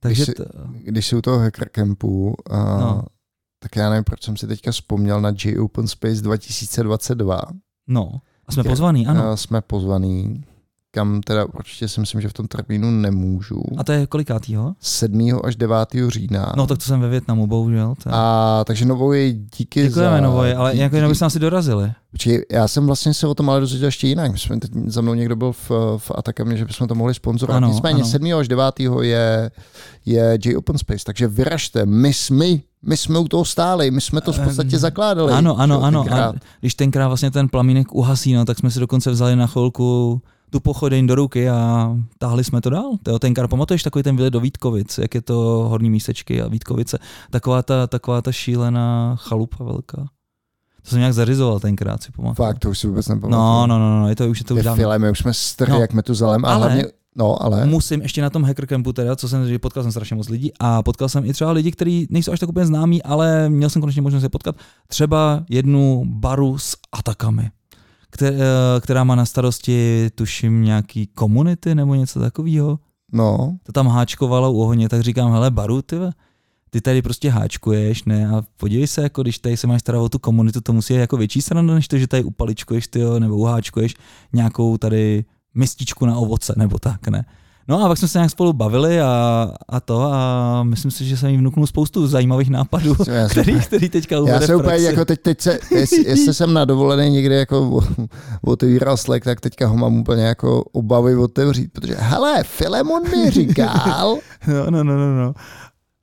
Takže t, Když jsi u toho hacker campu, a, No. tak já nevím, proč jsem si teďka vzpomněl na J Open Space 2022. No, a jsme Je- pozvaný, ano. A jsme pozvaný, kam teda určitě si myslím, že v tom termínu nemůžu. A to je kolikátýho? 7. až 9. října. No tak to jsem ve Větnamu, bohužel. To... A takže Novoji, díky Děkujeme, za... Novoje, ale díky, jako jinak byste asi dorazili. Počkej, já jsem vlastně se o tom ale dozvěděl ještě jinak. My jsme teď za mnou někdo byl v, v Atakamě, že bychom to mohli sponzorovat. Ano, Nicméně ano. 7. až 9. je, je J Open Space, takže vyražte. My jsme, my jsme u toho stáli, my jsme to v podstatě zakládali. Ano, ano, ano. tenkrát. A když tenkrát vlastně ten plamínek uhasí, no, tak jsme si dokonce vzali na chvilku tu pochodeň do ruky a táhli jsme to dál. To tenkrát pamatuješ takový ten výlet do Vítkovic, jak je to horní místečky a Vítkovice. Taková ta, taková ta šílená chalupa velká. To jsem nějak zařizoval tenkrát, si pamatuju. Fakt, to už si vůbec nepamatuju. No, no, no, no, je to už je to už dávno. file, my už jsme strhli No. jak Metuzalem a Ale- hlavně, no ale, Musím ještě na tom hacker campu teda, co jsem, že potkal jsem strašně moc lidí a potkal jsem i třeba lidi, kteří nejsou až tak úplně známí, ale měl jsem konečně možnost je potkat. Třeba jednu baru s atakami, která má na starosti, tuším, nějaký komunity nebo něco takového. no, To tam háčkovalo u ohně, tak říkám, hele, baru, ty, ty tady prostě háčkuješ, ne, a podívej se, jako když tady se máš starat o tu komunitu, to musí být jako větší strana, než to, že tady upaličkuješ, ty, nebo uháčkuješ nějakou tady mističku na ovoce, nebo tak, ne. No a pak jsme se nějak spolu bavili a, a to a myslím si, že jsem jí vnuknul spoustu zajímavých nápadů, já, který, který teďka uvede já se úplně jako teď, teď se, jestli, jestli jsem na dovolené někde jako o- otevíral Slack, tak teďka ho mám úplně jako obavy otevřít, protože hele, Filemon mi říkal, No, no, no, no, no.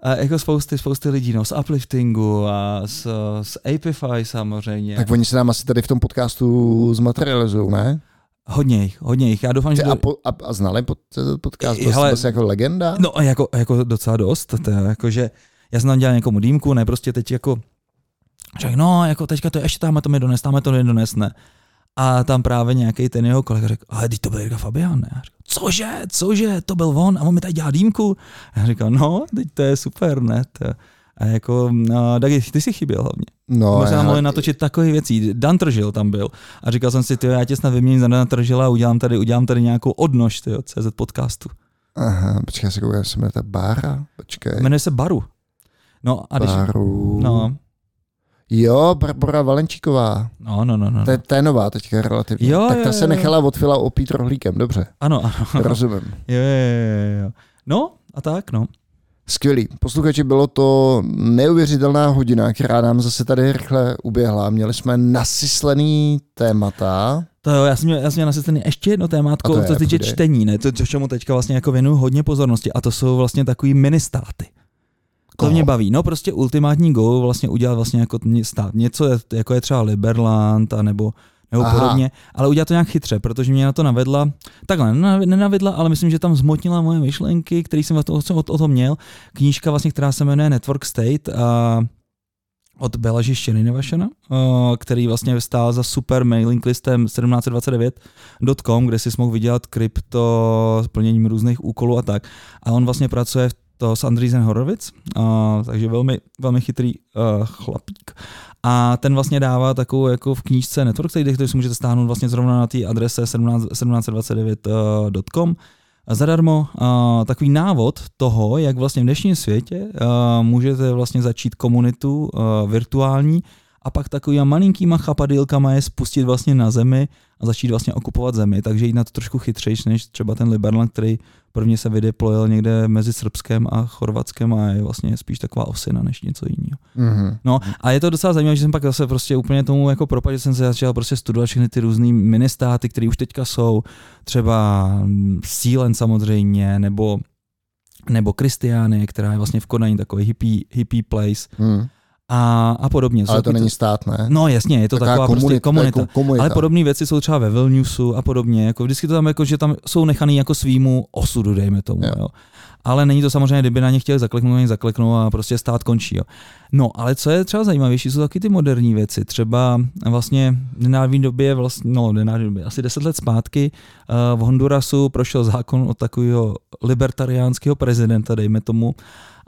A jako spousty, spousty lidí, no, z upliftingu a z, z Apify samozřejmě. tak oni se nám asi tady v tom podcastu zmaterializují, ne? Hodně jich, hodně jich. Já doufám, že... A, po, a, a znali pod, podcast, I- to hele, je jako legenda? No jako, jako docela dost, to je jako, že já jsem tam dělal někomu dýmku, ne prostě teď jako, že no, jako teďka to je ještě tam to mi dones, tam to mi dones, ne. A tam právě nějaký ten jeho kolega řekl, ale teď to byl Jirka Fabian, ne? Já říkal, cože, cože, to byl on a on mi tady dělá dýmku. A já říkal, no, teď to je super, ne? To, a jako, no, Dagi, ty si chyběl hlavně. no Možná já- mohli natočit takové věcí. Dan Tržil tam byl. A říkal jsem si, ty, já tě snad vyměním za Dana Tržila a udělám tady, udělám tady nějakou odnož, tyjo, CZ podcastu. Aha, počkej, já se koukám, se jmenuje ta Bára? Počkej. Jmenuje se Baru. No a když... Baru. No, Jo, Barbara Valenčíková. no, no, no. no. To je, to je nová teďka relativně. Jo, tak jo, ta se jo. nechala od Fila opít rohlíkem, dobře. Ano, ano. Rozumím. Jo, jo, jo, jo. No, a tak, no. Skvělý. Posluchači, bylo to neuvěřitelná hodina, která nám zase tady rychle uběhla. Měli jsme nasyslený témata. To jo, já jsem měl, já jsem měl nasycený ještě jedno témátko, je, co se týče čtení, ne? To, čemu teďka vlastně jako věnuju hodně pozornosti a to jsou vlastně takový ministáty. To mě baví. No prostě ultimátní goal vlastně udělat vlastně jako stát. Něco je, jako je třeba Liberland a nebo, nebo Aha. podobně, ale udělat to nějak chytře, protože mě na to navedla, takhle, nenav- nenavedla, ale myslím, že tam zmotnila moje myšlenky, které jsem o, to, o, o tom měl. Knížka vlastně, která se jmenuje Network State a od Belaži Štěninevašena, eh, který vlastně stál za super mailing listem 1729.com, kde si mohl vydělat krypto s plněním různých úkolů a tak. A on vlastně pracuje v to s Andreessen Horowitz, a, takže velmi, velmi chytrý uh, chlapík. A ten vlastně dává takovou jako v knížce Network State, který si můžete stáhnout vlastně zrovna na té adrese 17, 1729.com zadarmo uh, takový návod toho, jak vlastně v dnešním světě uh, můžete vlastně začít komunitu uh, virtuální a pak takovýma malinkýma chapadýlkama je spustit vlastně na zemi a začít vlastně okupovat zemi, takže jít na to trošku chytřejš než třeba ten Liberland, který prvně se vydeployil někde mezi Srbskem a Chorvatskem a je vlastně spíš taková osina než něco jiného. Mhm. No a je to docela zajímavé, že jsem pak zase prostě úplně tomu jako propadl, že jsem se začal prostě studovat všechny ty různý ministáty, které už teďka jsou, třeba mm, Sealand samozřejmě, nebo nebo Kristiány, která je vlastně v Kodani takový hippie, hippie place Hmm. A, a podobně. Ale to není stát, ne? No jasně, je to taková, komunita, prostě komunita. Jako komunita. Ale podobné věci jsou třeba ve Vilniusu a podobně. Jako vždycky to tam jako, že tam jsou nechaný jako svýmu osudu, dejme tomu. Jo. Jo. Ale není to samozřejmě, kdyby na ně chtěli zakleknout, oni zakleknou a prostě stát končí. Jo. No, ale co je třeba zajímavější, jsou taky ty moderní věci. Třeba vlastně v nedávné době, vlastně, no, nedávné době, asi deset let zpátky uh, v Hondurasu prošel zákon od takového libertariánského prezidenta, dejme tomu,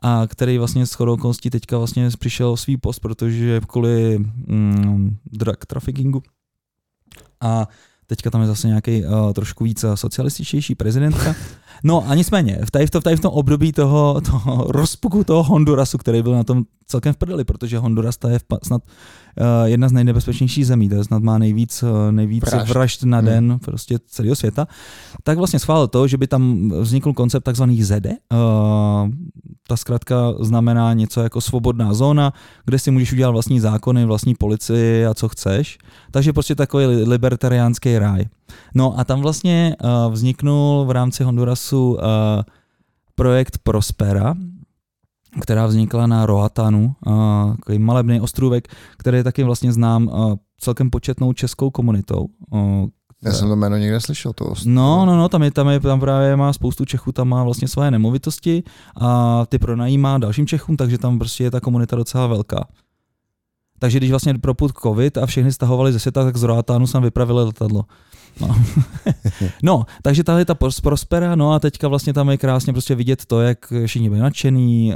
a který vlastně s chodou okolností teďka vlastně přišel o svý post, protože kvůli mm, drug traffickingu a teďka tam je zase nějaký uh, trošku víc eh, socialističtější prezidentka No a nicméně, v tady v, to, tady v tom období toho, toho rozpuku toho Hondurasu, který byl na tom celkem v prdeli, protože Honduras to je v, snad uh, jedna z nejnebezpečnějších zemí, to je snad má nejvíc, uh, nejvíc vražd. vražd na den hmm. prostě celého světa, tak vlastně schválil to, že by tam vznikl koncept takzvaných ZEDE. Uh, ta zkrátka znamená něco jako svobodná zóna, kde si můžeš udělat vlastní zákony, vlastní policii a co chceš. Takže prostě takový libertariánský ráj. No a tam vlastně uh, vzniknul v rámci Hondurasu uh, projekt Prospera, která vznikla na Roatanu, uh, takový malebný ostrůvek, který je taky vlastně znám celkem početnou českou komunitou. Já jsem to jméno někde slyšel, to ostrov. No, no, no, tam, je, tam, je, tam právě má spoustu Čechů, tam má vlastně svoje nemovitosti a ty pronajímá dalším Čechům, takže tam prostě je ta komunita docela velká. Takže když vlastně propud covid a všechny stahovali ze světa, tak z Roatánu jsem vypravili letadlo. No. no, takže tahle ta Prospera, no a teďka vlastně tam je krásně prostě vidět to, jak všichni byli nadšený,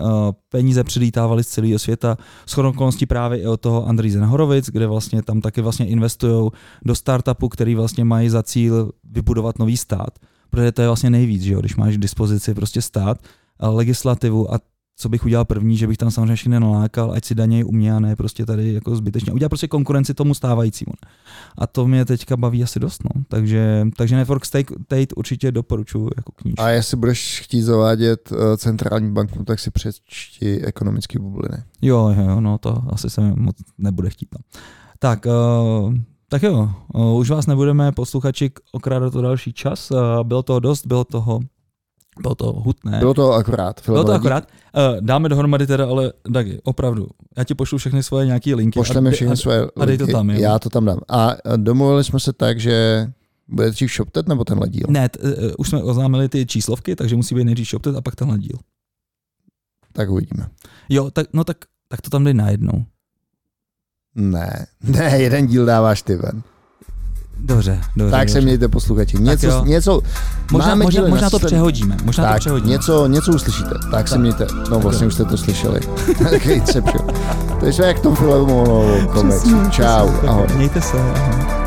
peníze přilítávali z celého světa, s okolností právě i od toho Andrýze Horovic, kde vlastně tam taky vlastně investují do startupu, který vlastně mají za cíl vybudovat nový stát, protože to je vlastně nejvíc, že jo, když máš k dispozici prostě stát, legislativu a co bych udělal první, že bych tam samozřejmě všechny nalákal, ať si daněj u mě a ne prostě tady jako zbytečně. Udělal prostě konkurenci tomu stávajícímu. A to mě teďka baví asi dost, no. Takže, takže Network State, určitě doporučuji jako knížku. A jestli budeš chtít zavádět uh, centrální banku, tak si přečti ekonomické bubliny. Jo, jo, no to asi se moc nebude chtít. No. Tak, uh, tak jo, uh, už vás nebudeme posluchači okrádat o další čas. Uh, bylo toho dost, bylo toho bylo to hutné. Bylo to akorát. Bylo to akorát. Uh, dáme dohromady teda, ale Dagi, opravdu. Já ti pošlu všechny svoje nějaké linky. Pošleme všechny svoje linky. A dej to tam, jo. Já to tam dám. A domluvili jsme se tak, že bude dřív ShopTet nebo tenhle díl? Ne, t, uh, už jsme oznámili ty číslovky, takže musí být nejdřív ShopTet a pak tenhle díl. Tak uvidíme. Jo, tak, no tak, tak to tam dej najednou. Ne, ne, jeden díl dáváš ty ven. Dobře, dobře. Tak dobře. se mějte posluchači. Něco, něco možná, možná, možná to přehodíme. Možná tak, to přehodíme. Něco, něco uslyšíte. Tak, tak se mějte. No vlastně už jste to slyšeli. Takový To je jak v tom filmu. Čau, ahoj. Mějte se. Ahoj.